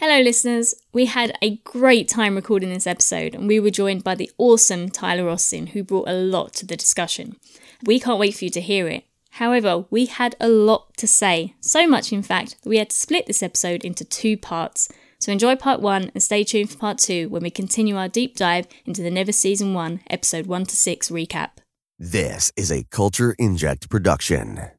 Hello, listeners. We had a great time recording this episode, and we were joined by the awesome Tyler Austin, who brought a lot to the discussion. We can't wait for you to hear it. However, we had a lot to say, so much in fact that we had to split this episode into two parts. So enjoy part one and stay tuned for part two when we continue our deep dive into the Never Season 1, episode 1 to 6 recap. This is a Culture Inject production.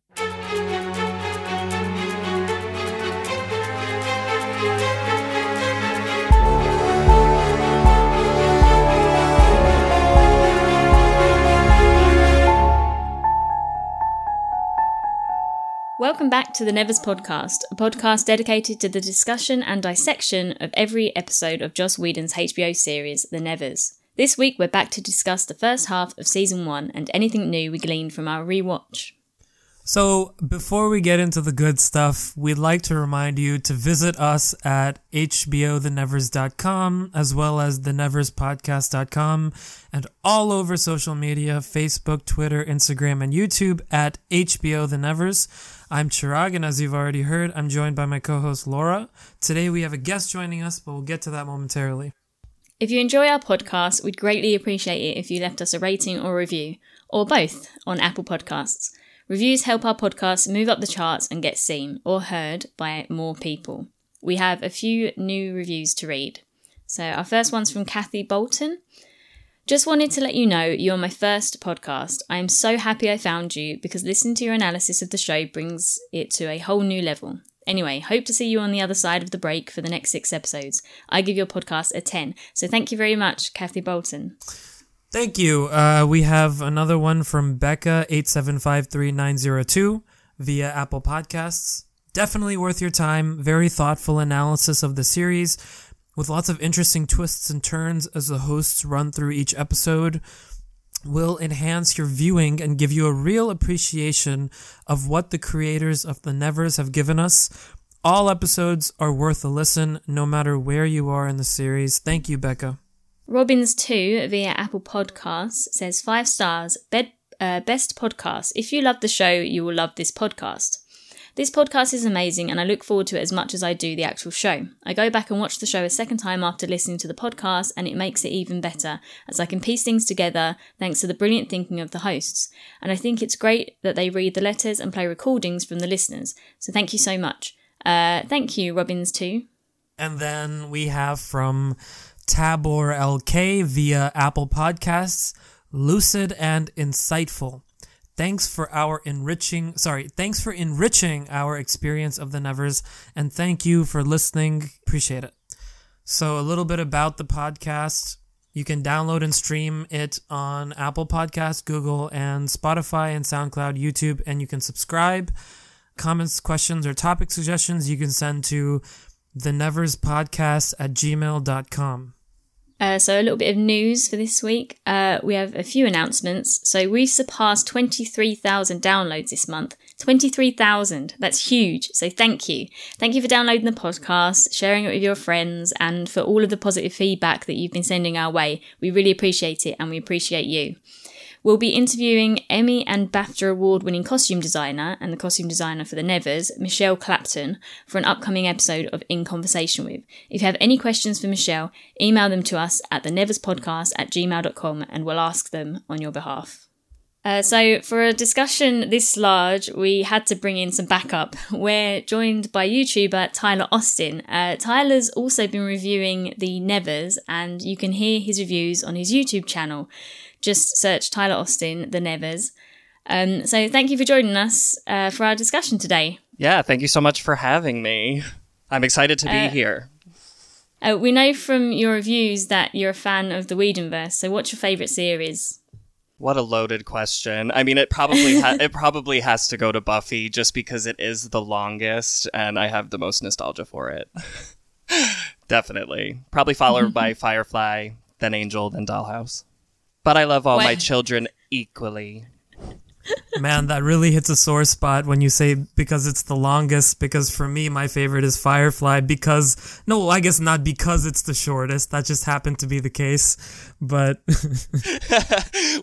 Welcome back to the Nevers podcast, a podcast dedicated to the discussion and dissection of every episode of Joss Whedon's HBO series, The Nevers. This week, we're back to discuss the first half of season one and anything new we gleaned from our rewatch. So, before we get into the good stuff, we'd like to remind you to visit us at hbothenevers.com as well as theneverspodcast.com and all over social media Facebook, Twitter, Instagram, and YouTube at hbothenevers. I'm Chirag, and as you've already heard, I'm joined by my co host Laura. Today we have a guest joining us, but we'll get to that momentarily. If you enjoy our podcast, we'd greatly appreciate it if you left us a rating or review, or both, on Apple Podcasts. Reviews help our podcast move up the charts and get seen or heard by more people. We have a few new reviews to read. So, our first one's from Kathy Bolton. Just wanted to let you know you're my first podcast. I am so happy I found you because listening to your analysis of the show brings it to a whole new level. Anyway, hope to see you on the other side of the break for the next six episodes. I give your podcast a 10. So thank you very much, Kathy Bolton. Thank you. Uh, we have another one from Becca eight seven five three nine zero two via Apple Podcasts. Definitely worth your time. Very thoughtful analysis of the series with lots of interesting twists and turns as the hosts run through each episode will enhance your viewing and give you a real appreciation of what the creators of the Nevers have given us. All episodes are worth a listen no matter where you are in the series. Thank you, Becca. Robbins2 via Apple Podcasts says five stars, bed, uh, best podcast. If you love the show, you will love this podcast. This podcast is amazing and I look forward to it as much as I do the actual show. I go back and watch the show a second time after listening to the podcast and it makes it even better as I can piece things together thanks to the brilliant thinking of the hosts. And I think it's great that they read the letters and play recordings from the listeners. So thank you so much. Uh, thank you, Robbins, too. And then we have from Tabor LK via Apple Podcasts, lucid and insightful. Thanks for our enriching, sorry, thanks for enriching our experience of the Nevers, and thank you for listening. Appreciate it. So, a little bit about the podcast. You can download and stream it on Apple Podcasts, Google, and Spotify, and SoundCloud, YouTube, and you can subscribe. Comments, questions, or topic suggestions you can send to the Nevers Podcast at gmail.com. Uh, so, a little bit of news for this week. Uh, we have a few announcements. So, we surpassed 23,000 downloads this month. 23,000. That's huge. So, thank you. Thank you for downloading the podcast, sharing it with your friends, and for all of the positive feedback that you've been sending our way. We really appreciate it and we appreciate you. We'll be interviewing Emmy and BAFTA award winning costume designer and the costume designer for the Nevers, Michelle Clapton, for an upcoming episode of In Conversation With. If you have any questions for Michelle, email them to us at the neverspodcast at gmail.com and we'll ask them on your behalf. Uh, so, for a discussion this large, we had to bring in some backup. We're joined by YouTuber Tyler Austin. Uh, Tyler's also been reviewing the Nevers, and you can hear his reviews on his YouTube channel just search Tyler Austin, The Nevers. Um, so thank you for joining us uh, for our discussion today. Yeah, thank you so much for having me. I'm excited to be uh, here. Uh, we know from your reviews that you're a fan of the Whedonverse. So, what's your favorite series? What a loaded question. I mean, it probably ha- it probably has to go to Buffy just because it is the longest, and I have the most nostalgia for it. Definitely, probably followed by Firefly, then Angel, then Dollhouse. But I love all what? my children equally. Man, that really hits a sore spot when you say because it's the longest. Because for me, my favorite is Firefly. Because no, I guess not because it's the shortest. That just happened to be the case. But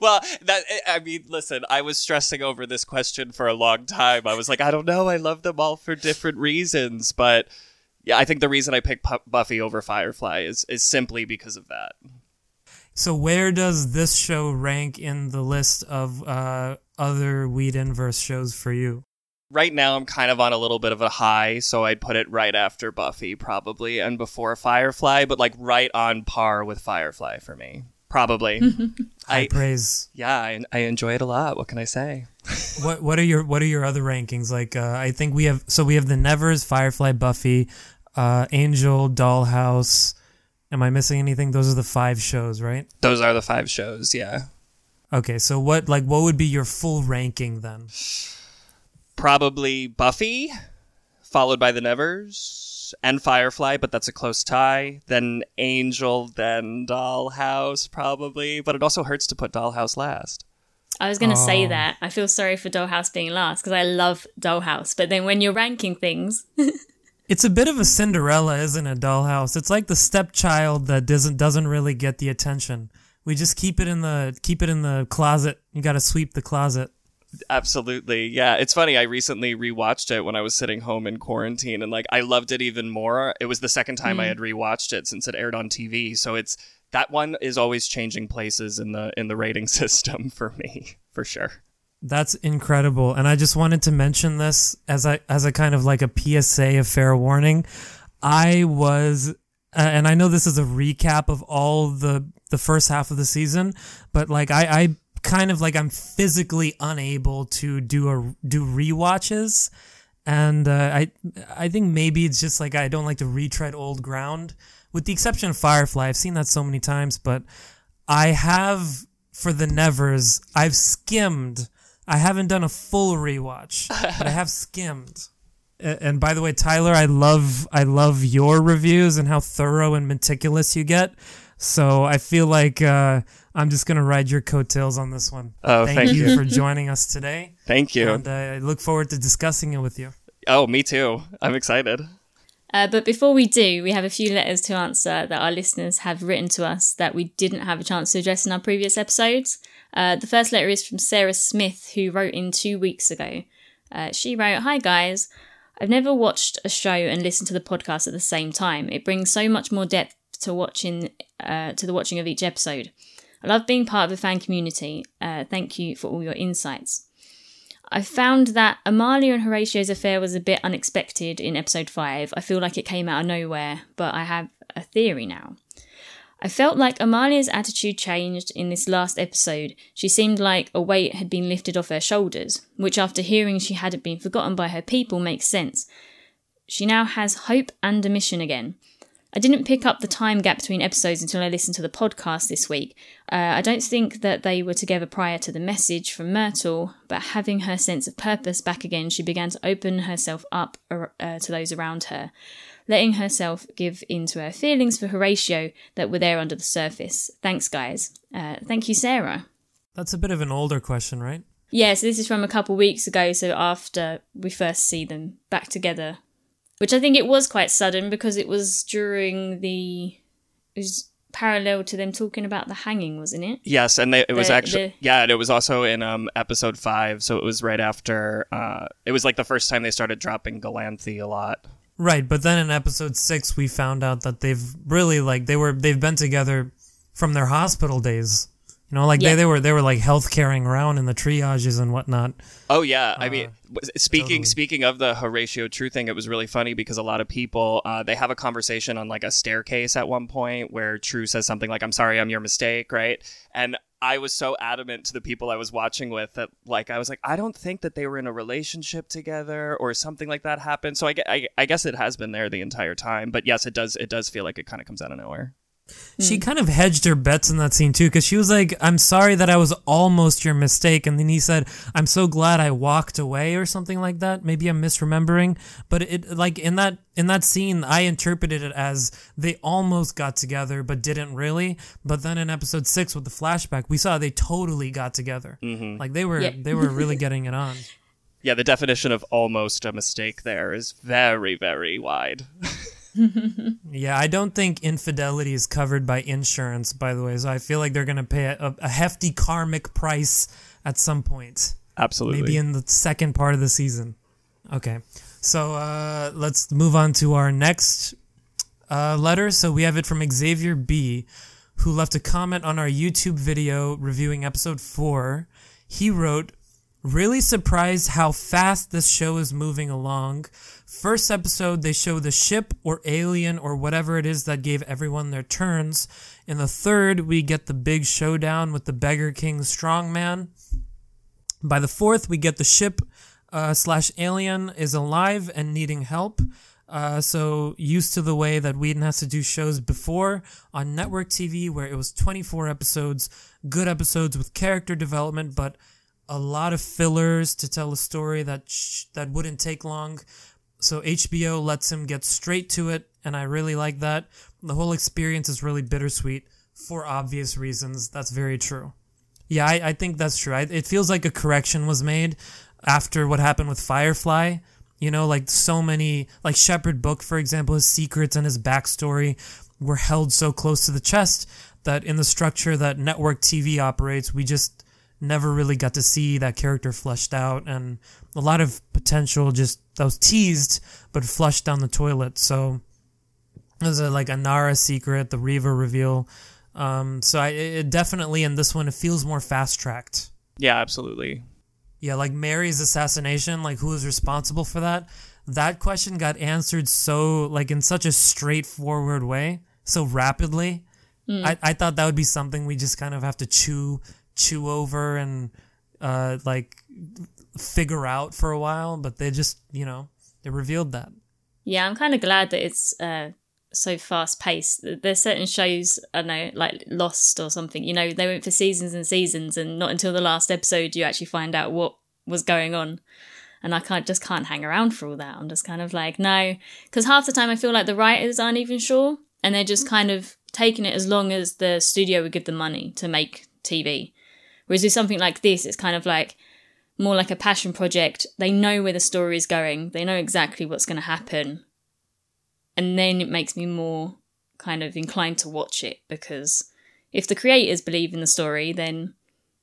well, that I mean, listen, I was stressing over this question for a long time. I was like, I don't know. I love them all for different reasons, but yeah, I think the reason I picked Pu- Buffy over Firefly is is simply because of that. So where does this show rank in the list of uh, other Whedonverse shows for you? Right now, I'm kind of on a little bit of a high, so I'd put it right after Buffy, probably, and before Firefly, but like right on par with Firefly for me, probably. High I praise. yeah, I, I enjoy it a lot. What can I say? What what are your what are your other rankings? Like uh, I think we have so we have the Nevers, Firefly, Buffy, uh, Angel, Dollhouse. Am I missing anything? Those are the five shows, right? Those are the five shows. Yeah, Okay, so what like what would be your full ranking then? probably Buffy, followed by the Nevers and Firefly, but that's a close tie. Then Angel, then Dollhouse, probably. But it also hurts to put Dollhouse last. I was going to say Oh. that. I feel sorry for Dollhouse being last because I love Dollhouse. But then when you're ranking things, It's a bit of a Cinderella, isn't it, Dollhouse? It's like the stepchild that doesn't doesn't really get the attention. We just keep it in the keep it in the closet. You got to sweep the closet. Absolutely. Yeah. It's funny. I recently rewatched it when I was sitting home in quarantine and like I loved it even more. It was the second time I mm. had rewatched it since it aired on TV. So it's that one is always changing places in the in the rating system for me, for sure. That's incredible. And I just wanted to mention this as I as a kind of like a PSA, a fair warning. I was uh, and I know this is a recap of all the the first half of the season, but like I I kind of like I'm physically unable to do a do rewatches. And uh, I I think maybe it's just like I don't like to retread old ground. With the exception of Firefly, I've seen that so many times, but I have for the Nevers, I've skimmed. I haven't done a full rewatch, but I have skimmed. And by the way, Tyler, I love I love your reviews and how thorough and meticulous you get. So I feel like uh, I'm just gonna ride your coattails on this one. Oh, thank you you. for joining us today, Thank you. and uh, I look forward to discussing it with you. oh, me too. I'm excited. uh, but before we do, we have a few letters to answer that our listeners have written to us that we didn't have a chance to address in our previous episodes. Uh, the first letter is from Sarah Smith, who wrote in two weeks ago. Uh, she wrote, Hi guys, I've never watched a show and listened to the podcast at the same time. It brings so much more depth to watching uh, to the watching of each episode. I love being part of the fan community. Uh, thank you for all your insights. I found that Amalia and Horatio's affair was a bit unexpected in episode 5. I feel like it came out of nowhere, but I have a theory now. I felt like Amalia's attitude changed in this last episode. She seemed like a weight had been lifted off her shoulders, which, after hearing she hadn't been forgotten by her people, makes sense. She now has hope and a mission again. I didn't pick up the time gap between episodes until I listened to the podcast this week. Uh, I don't think that they were together prior to the message from Myrtle, but having her sense of purpose back again, she began to open herself up uh, to those around her, letting herself give in to her feelings for Horatio that were there under the surface. Thanks, guys. Uh, thank you, Sarah. That's a bit of an older question, right? Yeah, so this is from a couple weeks ago, so after we first see them back together. Which I think it was quite sudden because it was during the. It was parallel to them talking about the hanging, wasn't it? Yes, and they, it was The- actually the- yeah, and it was also in um episode five, so it was right after. Uh, it was like the first time they started dropping Galanthi a lot. Right, but then in episode six, we found out that they've really like they were they've been together from their hospital days. You know, like Yeah. they, they were they were like health caring around in the triages and whatnot. Oh yeah, I mean, speaking totally. speaking of the Horatio True thing, it was really funny because a lot of people uh, they have a conversation on like a staircase at one point where True says something like, "I'm sorry, I'm your mistake," right? And I was so adamant to the people I was watching with that, like, I was like, I don't think that they were in a relationship together or something like that happened. So I, I, I guess it has been there the entire time, but yes, it does. It does feel like it kind of comes out of nowhere. She hmm. kind of hedged her bets in that scene too, because she was like, "I'm sorry that I was almost your mistake," and then he said, "I'm so glad I walked away" or something like that. Maybe I'm misremembering, but it like in that in that scene, I interpreted it as they almost got together but didn't really. But then in episode six with the flashback, we saw they totally got together. Mm-hmm. Like they were Yeah. they were really getting it on. Yeah, the definition of almost a mistake there is very, very wide. Yeah, I don't think infidelity is covered by insurance, by the way. So I feel like they're gonna pay a, a hefty karmic price at some point. Absolutely. maybe in the second part of the season. Okay. So uh, let's move on to our next uh, letter. So we have it from Xavier B, who left a comment on our YouTube video reviewing episode four. He wrote, Really surprised how fast this show is moving along. First episode, they show the ship or alien or whatever it is that gave everyone their turns. In the third, we get the big showdown with the Beggar King Strongman. By the fourth, we get the ship uh, slash alien is alive and needing help. Uh, so used to the way that Whedon has to do shows before on network TV, where it was 24 episodes, good episodes with character development, but a lot of fillers to tell a story that sh- that wouldn't take long. So HBO lets him get straight to it, and I really like that. The whole experience is really bittersweet for obvious reasons. That's very true. Yeah, I, I think that's true. I, it feels like a correction was made after what happened with Firefly. You know, like so many, like Shepherd Book, for example, his secrets and his backstory were held so close to the chest that in the structure that network TV operates, we just never really got to see that character fleshed out and a lot of potential just that was teased but flushed down the toilet. So there's a, like a Nara secret, the Reva reveal. Um, so I it definitely in this one it feels more fast tracked. Yeah, absolutely. Yeah, like Mary's assassination, like who is responsible for that? That question got answered so like in such a straightforward way, so rapidly. I, I thought that would be something we just kind of have to chew chew over and uh like figure out for a while, but they just, you know, they revealed that. Yeah, I'm kind of glad that it's uh, so fast paced. There's certain shows, I know, like Lost or something, you know, they went for seasons and seasons, and not until the last episode you actually find out what was going on. And I can't just can't hang around for all that. I'm just kind of like, no, because half the time I feel like the writers aren't even sure, and they're just kind of taking it as long as the studio would give them money to make TV. Whereas with something like this, it's kind of like more like a passion project. They know where the story is going. They know exactly what's going to happen. And then it makes me more kind of inclined to watch it because if the creators believe in the story, then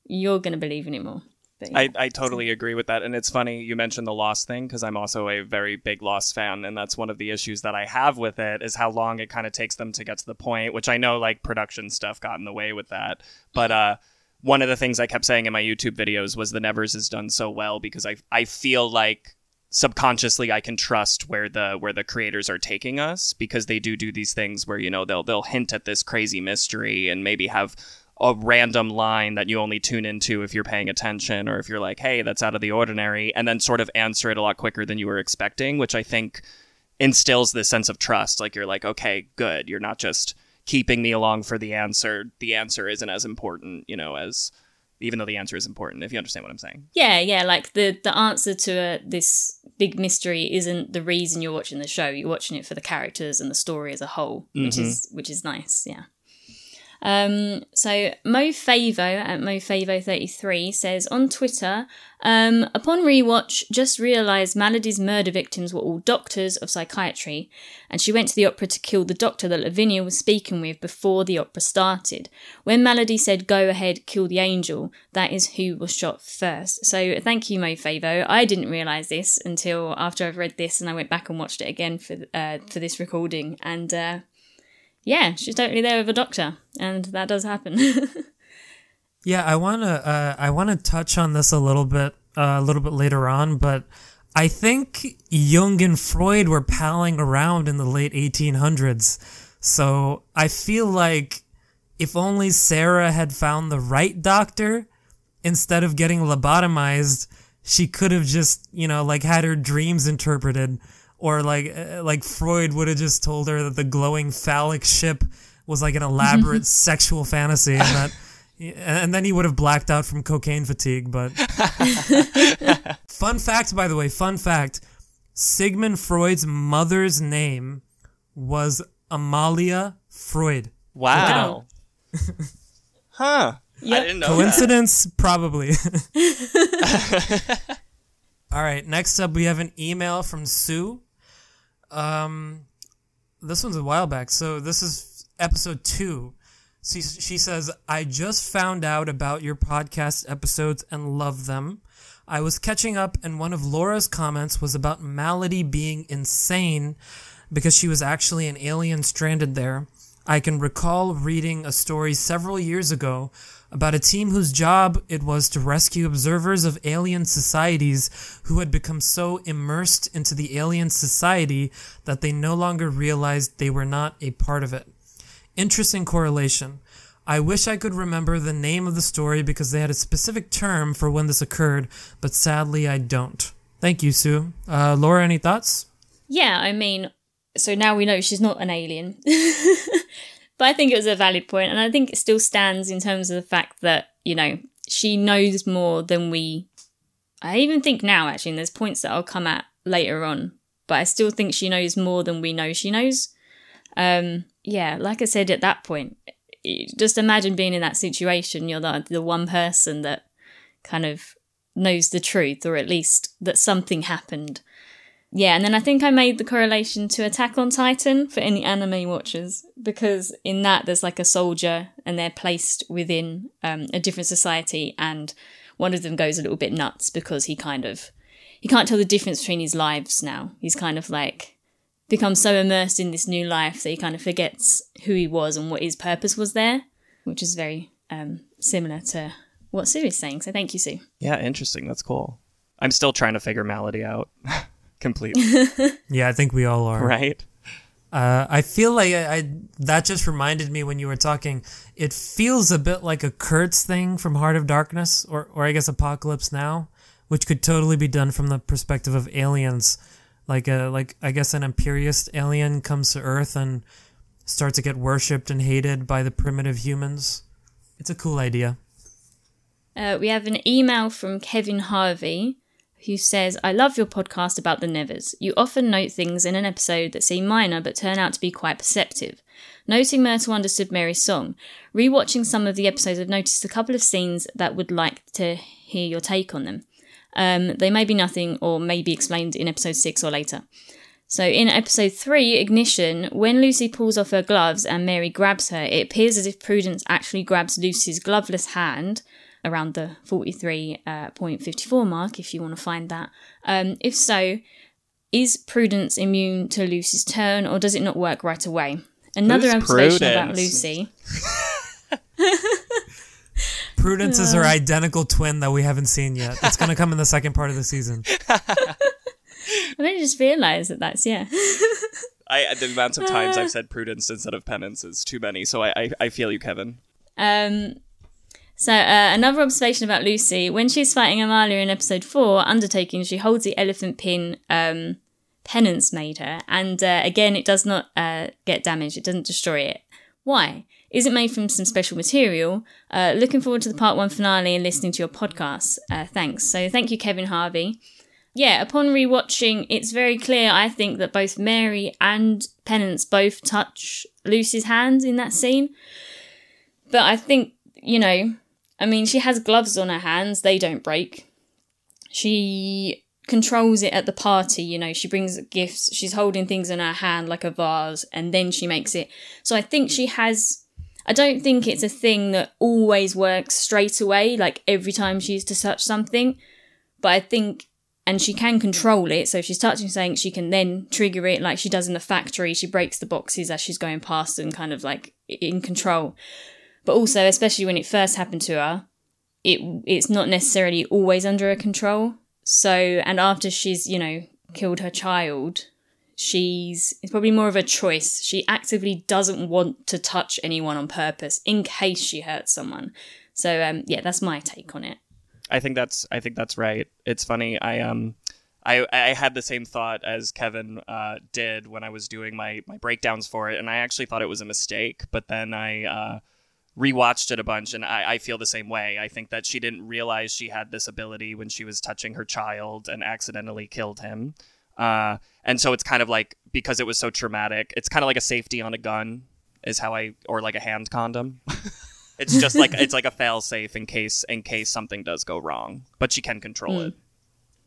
you're going to believe in it more. Yeah. I, I totally agree with that. And it's funny you mentioned the Lost thing because I'm also a very big Lost fan. And that's one of the issues that I have with it is how long it kind of takes them to get to the point, which I know like production stuff got in the way with that. But, uh, one of the things I kept saying in my YouTube videos was the Nevers is done so well because I I feel like subconsciously I can trust where the where the creators are taking us because they do do these things where you know they'll they'll hint at this crazy mystery and maybe have a random line that you only tune into if you're paying attention or if you're like hey that's out of the ordinary and then sort of answer it a lot quicker than you were expecting which I think instills this sense of trust. Like you're like okay good. You're not just keeping me along for the answer the answer isn't as important you know as even though the answer is important if you understand what i'm saying Yeah, yeah, like the the answer to uh, this big mystery isn't the reason you're watching the show. You're watching it for the characters and the story as a whole, which is which is nice. Yeah. Um, so Mo Favo at MoFavo33 says on Twitter, um, upon rewatch, just realised Maladie's murder victims were all doctors of psychiatry, and she went to the opera to kill the doctor that Lavinia was speaking with before the opera started. When Malady said, "Go ahead, kill the angel," that is who was shot first. So thank you, Mo Favo. I didn't realise this until after I've read this, and I went back and watched it again for uh, for this recording, and. Uh, yeah, she's totally there with a doctor, and that does happen. Yeah, I wanna uh, I wanna touch on this a little bit uh, a little bit later on, but I think Jung and Freud were palling around in the late 1800s. So I feel like if only Sarah had found the right doctor instead of getting lobotomized, she could have just you know like had her dreams interpreted, or like uh, like Freud would have just told her that the glowing phallic ship was like an elaborate sexual fantasy and that and then he would have blacked out from cocaine fatigue. But fun fact, by the way, fun fact: Sigmund Freud's mother's name was Amalia Freud. wow huh i didn't know that. Coincidence? Probably. All right. Next up, we have an email from Sue. Um, this one's a while back. So this is episode two. She, she says, I just found out about your podcast episodes and love them. I was catching up, and one of Laura's comments was about Maladie being insane because she was actually an alien stranded there. I can recall reading a story several years ago about a team whose job it was to rescue observers of alien societies who had become so immersed into the alien society that they no longer realized they were not a part of it. Interesting correlation. I wish I could remember the name of the story because they had a specific term for when this occurred, but sadly I don't. Thank you, Sue. Uh, Laura, any thoughts? Yeah, I mean, so now we know she's not an alien. but I think it was a valid point, and I think it still stands in terms of the fact that, you know, she knows more than we. I even think now, actually, and there's points that I'll come at later on, but I still think she knows more than we know she knows. Um, yeah, like I said at that point, just imagine being in that situation. You're the, the one person that kind of knows the truth, or at least that something happened. Yeah, and then I think I made the correlation to Attack on Titan for any anime watchers, because in that there's like a soldier and they're placed within um, a different society, and one of them goes a little bit nuts because he kind of he can't tell the difference between his lives now. He's kind of like becomes so immersed in this new life that he kind of forgets who he was and what his purpose was there, which is very um, similar to what Sue is saying. So thank you, Sue. Yeah, interesting. That's cool. I'm still trying to figure Maladie out completely. yeah, I think we all are. Right. Uh, I feel like I, I, that just reminded me when you were talking. It feels a bit like a Kurtz thing from Heart of Darkness, or or I guess Apocalypse Now, which could totally be done from the perspective of aliens like a like I guess an imperious alien comes to Earth and starts to get worshipped and hated by the primitive humans. It's a cool idea. Uh, we have an email from Kevin Harvey who says, I love your podcast about the Nevers. You often note things in an episode that seem minor but turn out to be quite perceptive. Noting Myrtle understood Mary's song. Rewatching some of the episodes, I've noticed a couple of scenes that would like to hear your take on them. Um, they may be nothing or may be explained in episode 6 or later. So in episode 3, Ignition, when Lucy pulls off her gloves and Mary grabs her, it appears as if Prudence actually grabs Lucy's gloveless hand around the 43.54 uh, mark, if you want to find that. Um, if so, is Prudence immune to Lucy's turn or does it not work right away? Another Who's observation Prudence? about Lucy. Prudence is her identical twin that we haven't seen yet. It's going to come in the second part of the season. I only just realised that that's, yeah. I the amount of times I've said prudence instead of penance is too many, so I I, I feel you, Kevin. Um, so uh, another observation about Lucy: when she's fighting Amalia in episode four, Undertaking, she holds the elephant pin um, Penance made her, and uh, again, it does not uh, get damaged. It doesn't destroy it. Why? Is it made from some special material? Uh, looking forward to the part one finale and listening to your podcast. Uh, thanks. So thank you, Kevin Harvey. Yeah, upon rewatching, it's very clear. I think that both Mary and Penance both touch Lucy's hands in that scene. But I think you know, I mean, she has gloves on her hands; they don't break. She controls it at the party, you know, she brings gifts, she's holding things in her hand like a vase, and then she makes it. So I think she has I don't think it's a thing that always works straight away, like every time she's to touch something. But I think, and she can control it. So if she's touching something, she can then trigger it like she does in the factory. She breaks the boxes as she's going past and kind of like in control. But also, especially when it first happened to her, it it's not necessarily always under her control. So, and after she's, you know, killed her child, she's it's probably more of a choice. She actively doesn't want to touch anyone on purpose in case she hurts someone. So um, yeah, that's my take on it. I think that's I think that's right. It's funny. I um I I had the same thought as Kevin uh, did when I was doing my my breakdowns for it, and I actually thought it was a mistake. But then I uh, rewatched it a bunch, and I, I feel the same way. I think that she didn't realize she had this ability when she was touching her child and accidentally killed him. Uh, and so it's kind of like because it was so traumatic, it's kind of like a safety on a gun is how I or like a hand condom. it's just like it's like a fail safe in case in case something does go wrong, but she can control mm. it.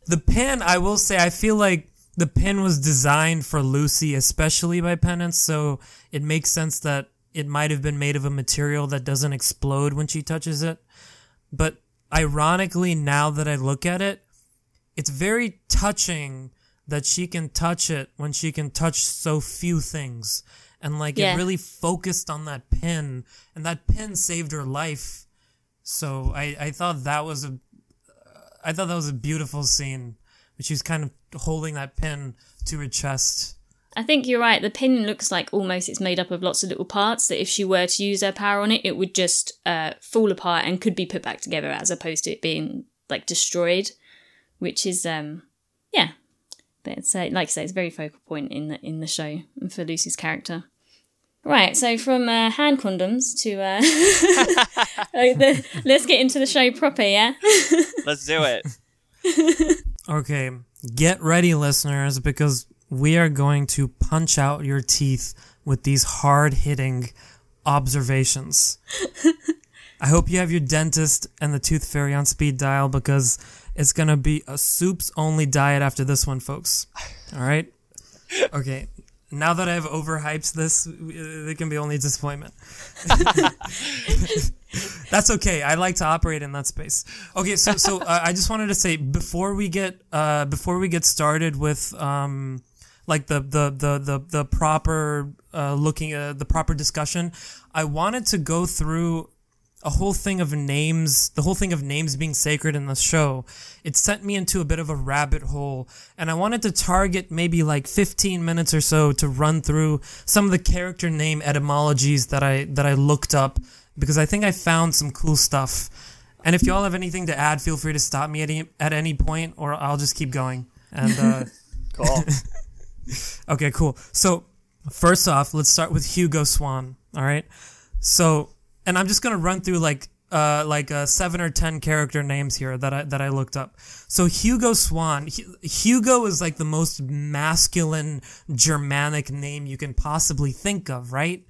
The pin, I will say, I feel like the pin was designed for Lucy, especially by Penance, so it makes sense that it might have been made of a material that doesn't explode when she touches it. But ironically, now that I look at it, it's very touching that she can touch it when she can touch so few things. And like Yeah. it really focused on that pin and that pin saved her life. So I, I thought that was a I thought that was a beautiful scene. But she's kind of holding that pin to her chest. I think you're right. The pin looks like almost it's made up of lots of little parts that if she were to use her power on it, it would just uh, fall apart and could be put back together as opposed to it being like destroyed, which is um yeah. But it's uh, like I say, it's a very focal point in the in the show and for Lucy's character. Right, so from uh, hand condoms to uh, oh, the, let's get into the show proper, yeah. Let's do it. Okay, get ready, listeners, because we are going to punch out your teeth with these hard hitting observations. I hope you have your dentist and the tooth fairy on speed dial because it's going to be a soups only diet after this one, folks. All right? Okay. Now that I've overhyped this, it can be only disappointment. That's okay. I like to operate in that space. Okay, so so uh, I just wanted to say before we get uh before we get started with um like the the the the, the proper uh looking uh, the proper discussion, I wanted to go through a whole thing of names, the whole thing of names being sacred in the show, it sent me into a bit of a rabbit hole. And I wanted to target maybe like 15 minutes or so to run through some of the character name etymologies that I, that I looked up because I think I found some cool stuff. And if y'all have anything to add, feel free to stop me at any, at any point or I'll just keep going. And, uh, Cool. Okay, cool. So first off, let's start with Hugo Swan. All right. So, and I'm just gonna run through like uh like uh, seven or ten character names here that I that I looked up. So Hugo Swan, Hu- Hugo is like the most masculine Germanic name you can possibly think of, right?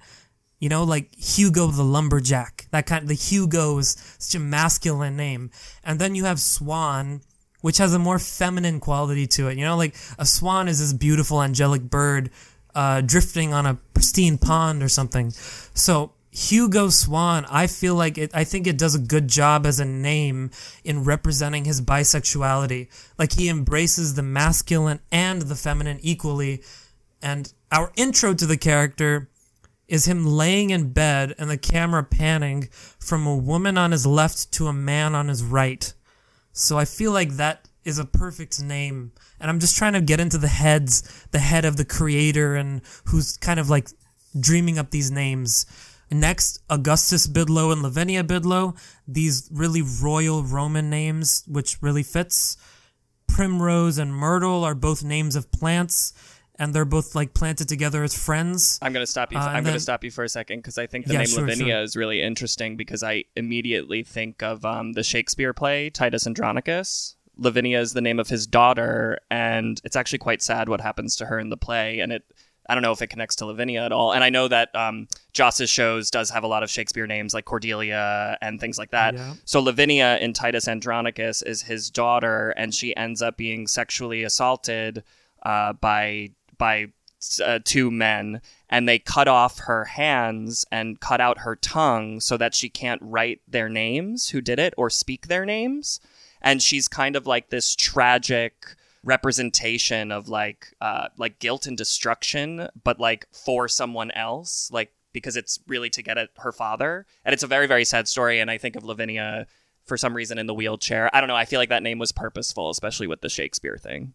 You know, like Hugo the lumberjack. That kind. Of, the Hugo is such a masculine name, and then you have Swan, which has a more feminine quality to it. You know, like a swan is this beautiful angelic bird uh, drifting on a pristine pond or something. So Hugo Swan, I feel like it. I think it does a good job as a name in representing his bisexuality. Like he embraces the masculine and the feminine equally. And our intro to the character is him laying in bed and the camera panning from a woman on his left to a man on his right. So I feel like that is a perfect name. And I'm just trying to get into the heads, the head of the creator and who's kind of like dreaming up these names. Next, Augustus Bidlow and Lavinia Bidlow. These really royal Roman names, which really fits. Primrose and Myrtle are both names of plants, and they're both like planted together as friends. I'm gonna stop you. Uh, I'm and gonna stop you for a second because I think the Yeah, name sure, Lavinia sure. is really interesting because I immediately think of um, the Shakespeare play Titus Andronicus. Lavinia is the name of his daughter, and it's actually quite sad what happens to her in the play. And it, I don't know if it connects to Lavinia at all. And I know that um, Joss's shows does have a lot of Shakespeare names like Cordelia and things like that. Yeah. So Lavinia in Titus Andronicus is his daughter, and she ends up being sexually assaulted uh, by by uh, two men, and they cut off her hands and cut out her tongue so that she can't write their names, who did it, or speak their names. And she's kind of like this tragic representation of like uh, like guilt and destruction, but like for someone else, like because it's really to get at her father. And it's a very very sad story. And I think of Lavinia for some reason in the wheelchair. I don't know. I feel like that name was purposeful, especially with the Shakespeare thing.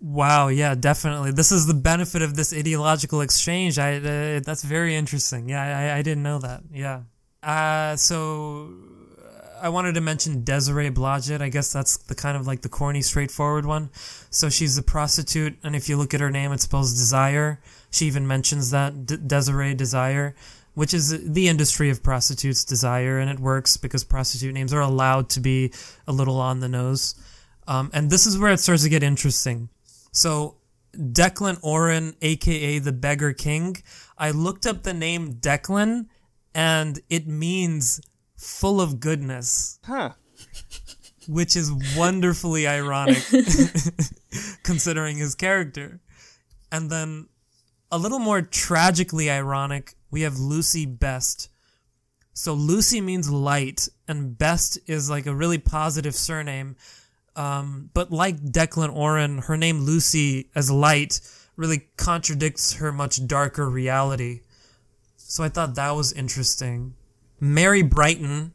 Wow, yeah, definitely. This is the benefit of this ideological exchange. I uh, that's very interesting. Yeah, I, I didn't know that. Yeah. Uh, so I wanted to mention Desiree Blodgett. I guess that's the kind of like the corny, straightforward one. So she's a prostitute, and if you look at her name, it spells desire. She even mentions that D- Desiree Desire, which is the industry of prostitutes' desire, and it works because prostitute names are allowed to be a little on the nose. Um, and this is where it starts to get interesting. So Declan Orrun, aka the Beggar King, I looked up the name Declan, and it means full of goodness, Huh. which is wonderfully ironic considering his character. And then a little more tragically ironic, we have Lucy Best. So Lucy means light, and Best is like a really positive surname. Um, but like Declan Orrun, her name Lucy as light really contradicts her much darker reality. So I thought that was interesting. Mary Brighton,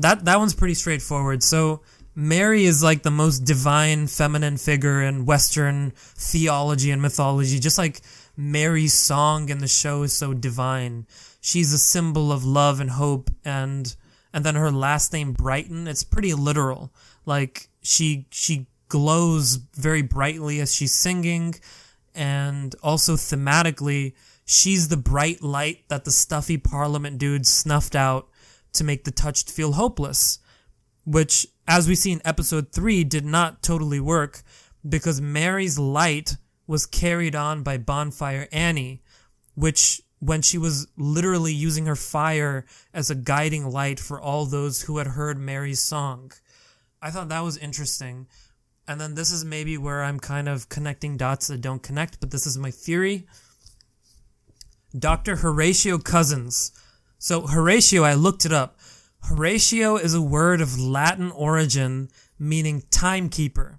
that that one's pretty straightforward. So Mary is like the most divine feminine figure in Western theology and mythology, just like Mary's song in the show is so divine. She's a symbol of love and hope and and then her last name Brighton, it's pretty literal. Like she she glows very brightly as she's singing and also thematically she's the bright light that the stuffy parliament dudes snuffed out to make the touched feel hopeless which as we see in episode 3 did not totally work because Mary's light was carried on by Bonfire Annie which when she was literally using her fire as a guiding light for all those who had heard Mary's song. I thought that was interesting. And then this is maybe where I'm kind of connecting dots that don't connect, but this is my theory. Dr. Horatio Cousins. So, Horatio, I looked it up. Horatio is a word of Latin origin meaning timekeeper.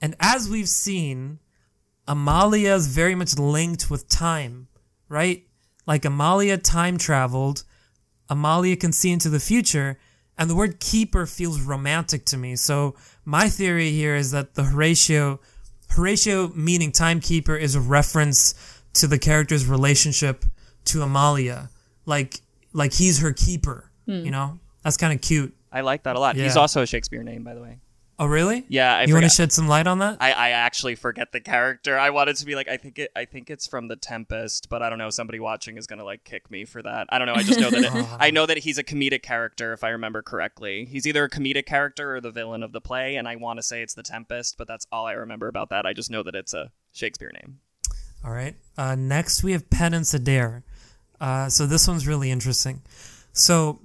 And as we've seen, Amalia is very much linked with time, right? Like Amalia time traveled, Amalia can see into the future, and the word keeper feels romantic to me. So my theory here is that the Horatio, Horatio meaning timekeeper is a reference to the character's relationship to Amalia. Like, like he's her keeper, hmm. you know? That's kind of cute. I like that a lot. He's also a Shakespeare name, by the way. Oh, really? Yeah, I you want to shed some light on that? I, I actually forget the character. I wanted to be like I think it I think it's from The Tempest, but I don't know. Somebody watching is gonna like kick me for that. I don't know. I just know that it, I know that he's a comedic character if I remember correctly. He's either a comedic character or the villain of the play, and I want to say it's The Tempest, but that's all I remember about that. I just know that it's a Shakespeare name. All right. Uh, next, we have Penance Adair. Uh, so this one's really interesting. So,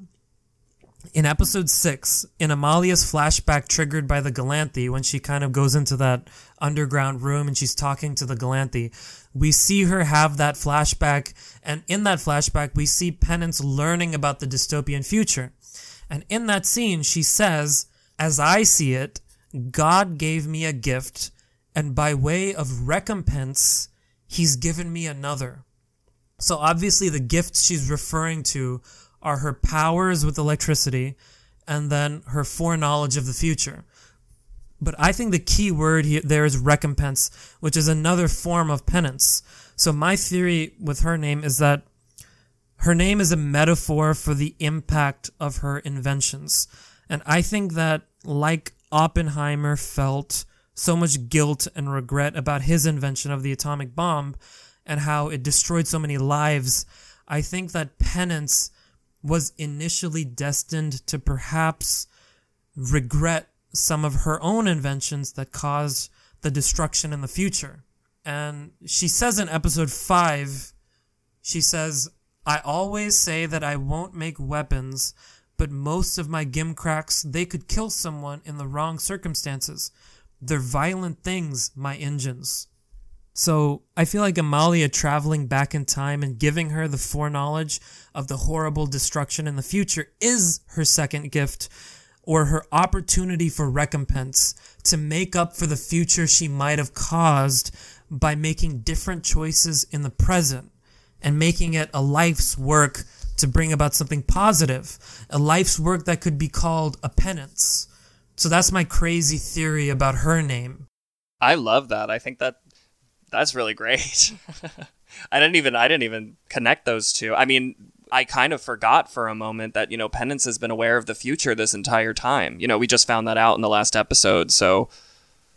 in episode six, in Amalia's flashback triggered by the Galanthi, when she kind of goes into that underground room and she's talking to the Galanthi, we see her have that flashback. And in that flashback, we see Penance learning about the dystopian future. And in that scene, she says, As I see it, God gave me a gift, and by way of recompense, He's given me another. So obviously, the gifts she's referring to are her powers with electricity and then her foreknowledge of the future. But I think the key word here there is recompense, which is another form of penance. So my theory with her name is that her name is a metaphor for the impact of her inventions. And I think that like Oppenheimer felt so much guilt and regret about his invention of the atomic bomb and how it destroyed so many lives, I think that penance was initially destined to perhaps regret some of her own inventions that caused the destruction in the future. And she says in episode 5, she says, I always say that I won't make weapons, but most of my gimcracks, they could kill someone in the wrong circumstances. They're violent things, my engines. So I feel like Amalia traveling back in time and giving her the foreknowledge of the horrible destruction in the future is her second gift or her opportunity for recompense to make up for the future she might have caused by making different choices in the present and making it a life's work to bring about something positive, a life's work that could be called a penance. So that's my crazy theory about her name. I love that. I think that that's really great. I didn't even I didn't even connect those two. I mean, I kind of forgot for a moment that, you know, Penance has been aware of the future this entire time. You know, we just found that out in the last episode. So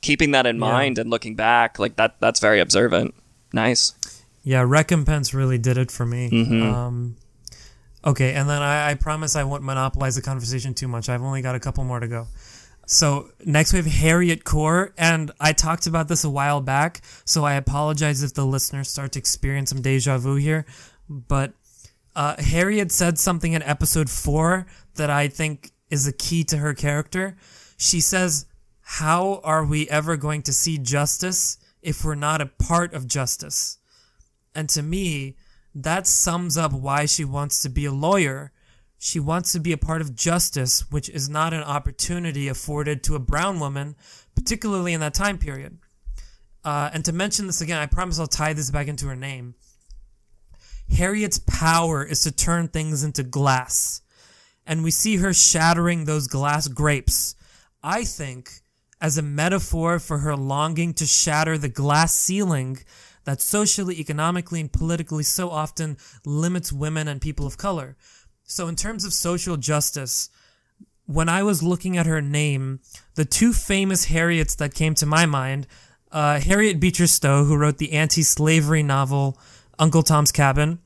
keeping that in Yeah. mind and looking back, like that that's very observant. Nice. Yeah, recompense really did it for me. Mhm. Um, okay, and then I, I promise I won't monopolize the conversation too much. I've only got a couple more to go. So next we have Harriet Kaur, and I talked about this a while back, so I apologize if the listeners start to experience some deja vu here. But uh, Harriet said something in episode four that I think is a key to her character. She says, "How are we ever going to see justice if we're not a part of justice?" And to me, that sums up why she wants to be a lawyer. She wants to be a part of justice, which is not an opportunity afforded to a brown woman, particularly in that time period. Uh, and to mention this again, I promise I'll tie this back into her name. Harriet's power is to turn things into glass. And we see her shattering those glass grapes. I think as a metaphor for her longing to shatter the glass ceiling that socially, economically, and politically so often limits women and people of color. So, in terms of social justice, when I was looking at her name, the two famous Harriets that came to my mind uh, Harriet Beecher Stowe, who wrote the anti slavery novel Uncle Tom's Cabin,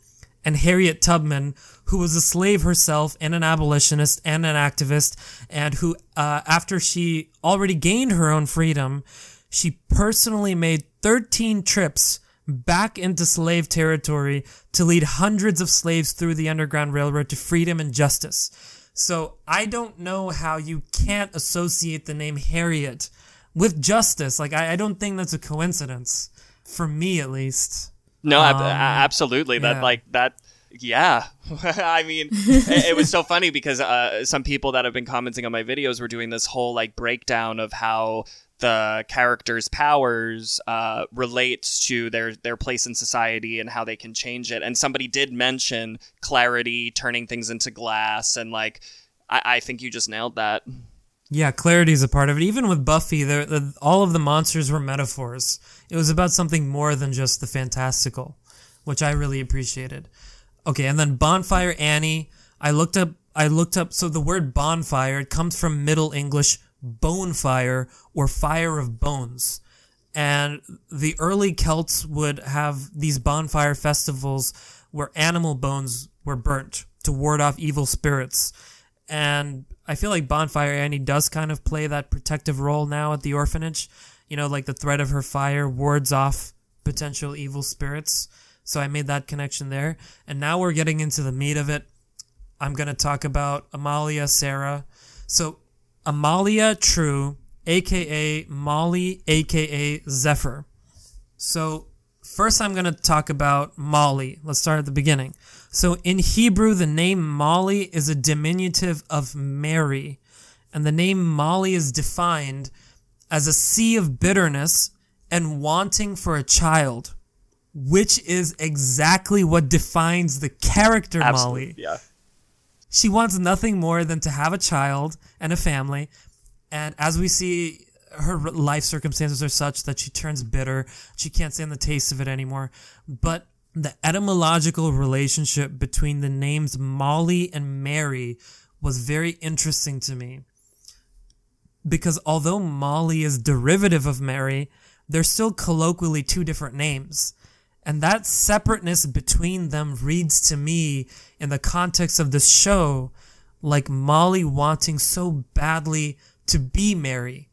and Harriet Tubman, who was a slave herself and an abolitionist and an activist, and who, uh, after she already gained her own freedom, she personally made 13 trips back into slave territory to lead hundreds of slaves through the Underground Railroad to freedom and justice. So I don't know how you can't associate the name Harriet with justice. Like, I, I don't think that's a coincidence, for me at least. No, um, absolutely. That, like, that yeah i mean it, it, was so funny because uh, some people that have been commenting on my videos were doing this whole like breakdown of how the character's powers uh, relates to their their place in society and how they can change it. And somebody did mention clarity, turning things into glass, and like I, I think you just nailed that. Yeah, clarity is a part of it. Even with Buffy, the, all of the monsters were metaphors. It was about something more than just the fantastical, which I really appreciated. Okay, and then Bonfire Annie. I looked up. I looked up. So the word bonfire it comes from Middle English bonfire or fire of bones. And the early Celts would have these bonfire festivals where animal bones were burnt to ward off evil spirits. And I feel like Bonfire Annie does kind of play that protective role now at the orphanage. You know, like the threat of her fire wards off potential evil spirits. So I made that connection there. And now we're getting into the meat of it. I'm going to talk about Amalia Sarah. So Amalia True, aka Molly, aka Zephyr. So, first I'm going to talk about Molly. Let's start at the beginning. So, in Hebrew, the name Molly is a diminutive of Mary, and the name Molly is defined as a sea of bitterness and wanting for a child, which is exactly what defines the character Absolutely, Molly. Yeah. She wants nothing more than to have a child and a family. And as we see, her life circumstances are such that she turns bitter. She can't stand the taste of it anymore. But the etymological relationship between the names Molly and Mary was very interesting to me. Because although Molly is derivative of Mary, they're still colloquially two different names. And that separateness between them reads to me in the context of this show like Molly wanting so badly to be Mary.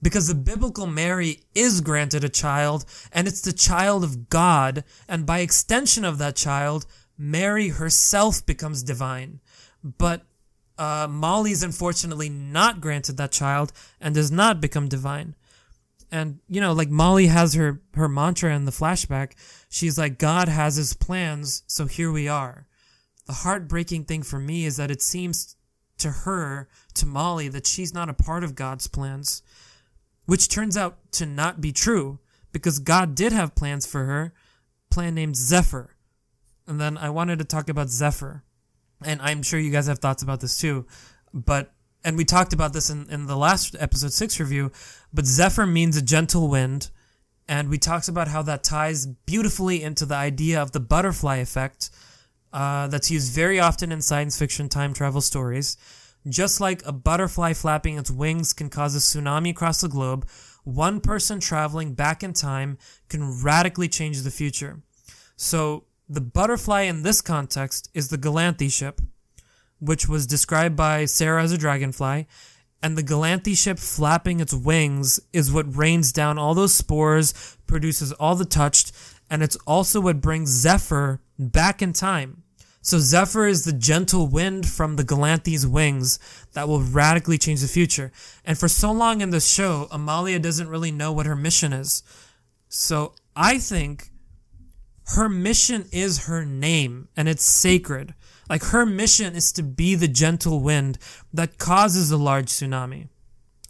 Because the biblical Mary is granted a child, and it's the child of God, and by extension of that child, Mary herself becomes divine. But uh, is unfortunately not granted that child and does not become divine and you know like molly has her her mantra in the flashback. She's like god has his plans so here we are. The heartbreaking thing for me is that it seems to her to molly that she's not a part of god's plans which turns out to not be true because god did have plans for her plan named zephyr. And then i wanted to talk about zephyr and i'm sure you guys have thoughts about this too but and we talked about this in, in the last episode six review, but Zephyr means a gentle wind, and we talked about how that ties beautifully into the idea of the butterfly effect uh, that's used very often in science fiction time travel stories. Just like a butterfly flapping its wings can cause a tsunami across the globe, one person traveling back in time can radically change the future. So, the butterfly in this context is the Galanthi ship, which was described by Sarah as a dragonfly, and the Galanthi ship flapping its wings is what rains down all those spores, produces all the touched, and it's also what brings Zephyr back in time. So Zephyr is the gentle wind from the Galanthi's wings that will radically change the future. And for so long in this show, Amalia doesn't really know what her mission is. So I think her mission is her name and it's sacred Like her mission is to be the gentle wind that causes a large tsunami.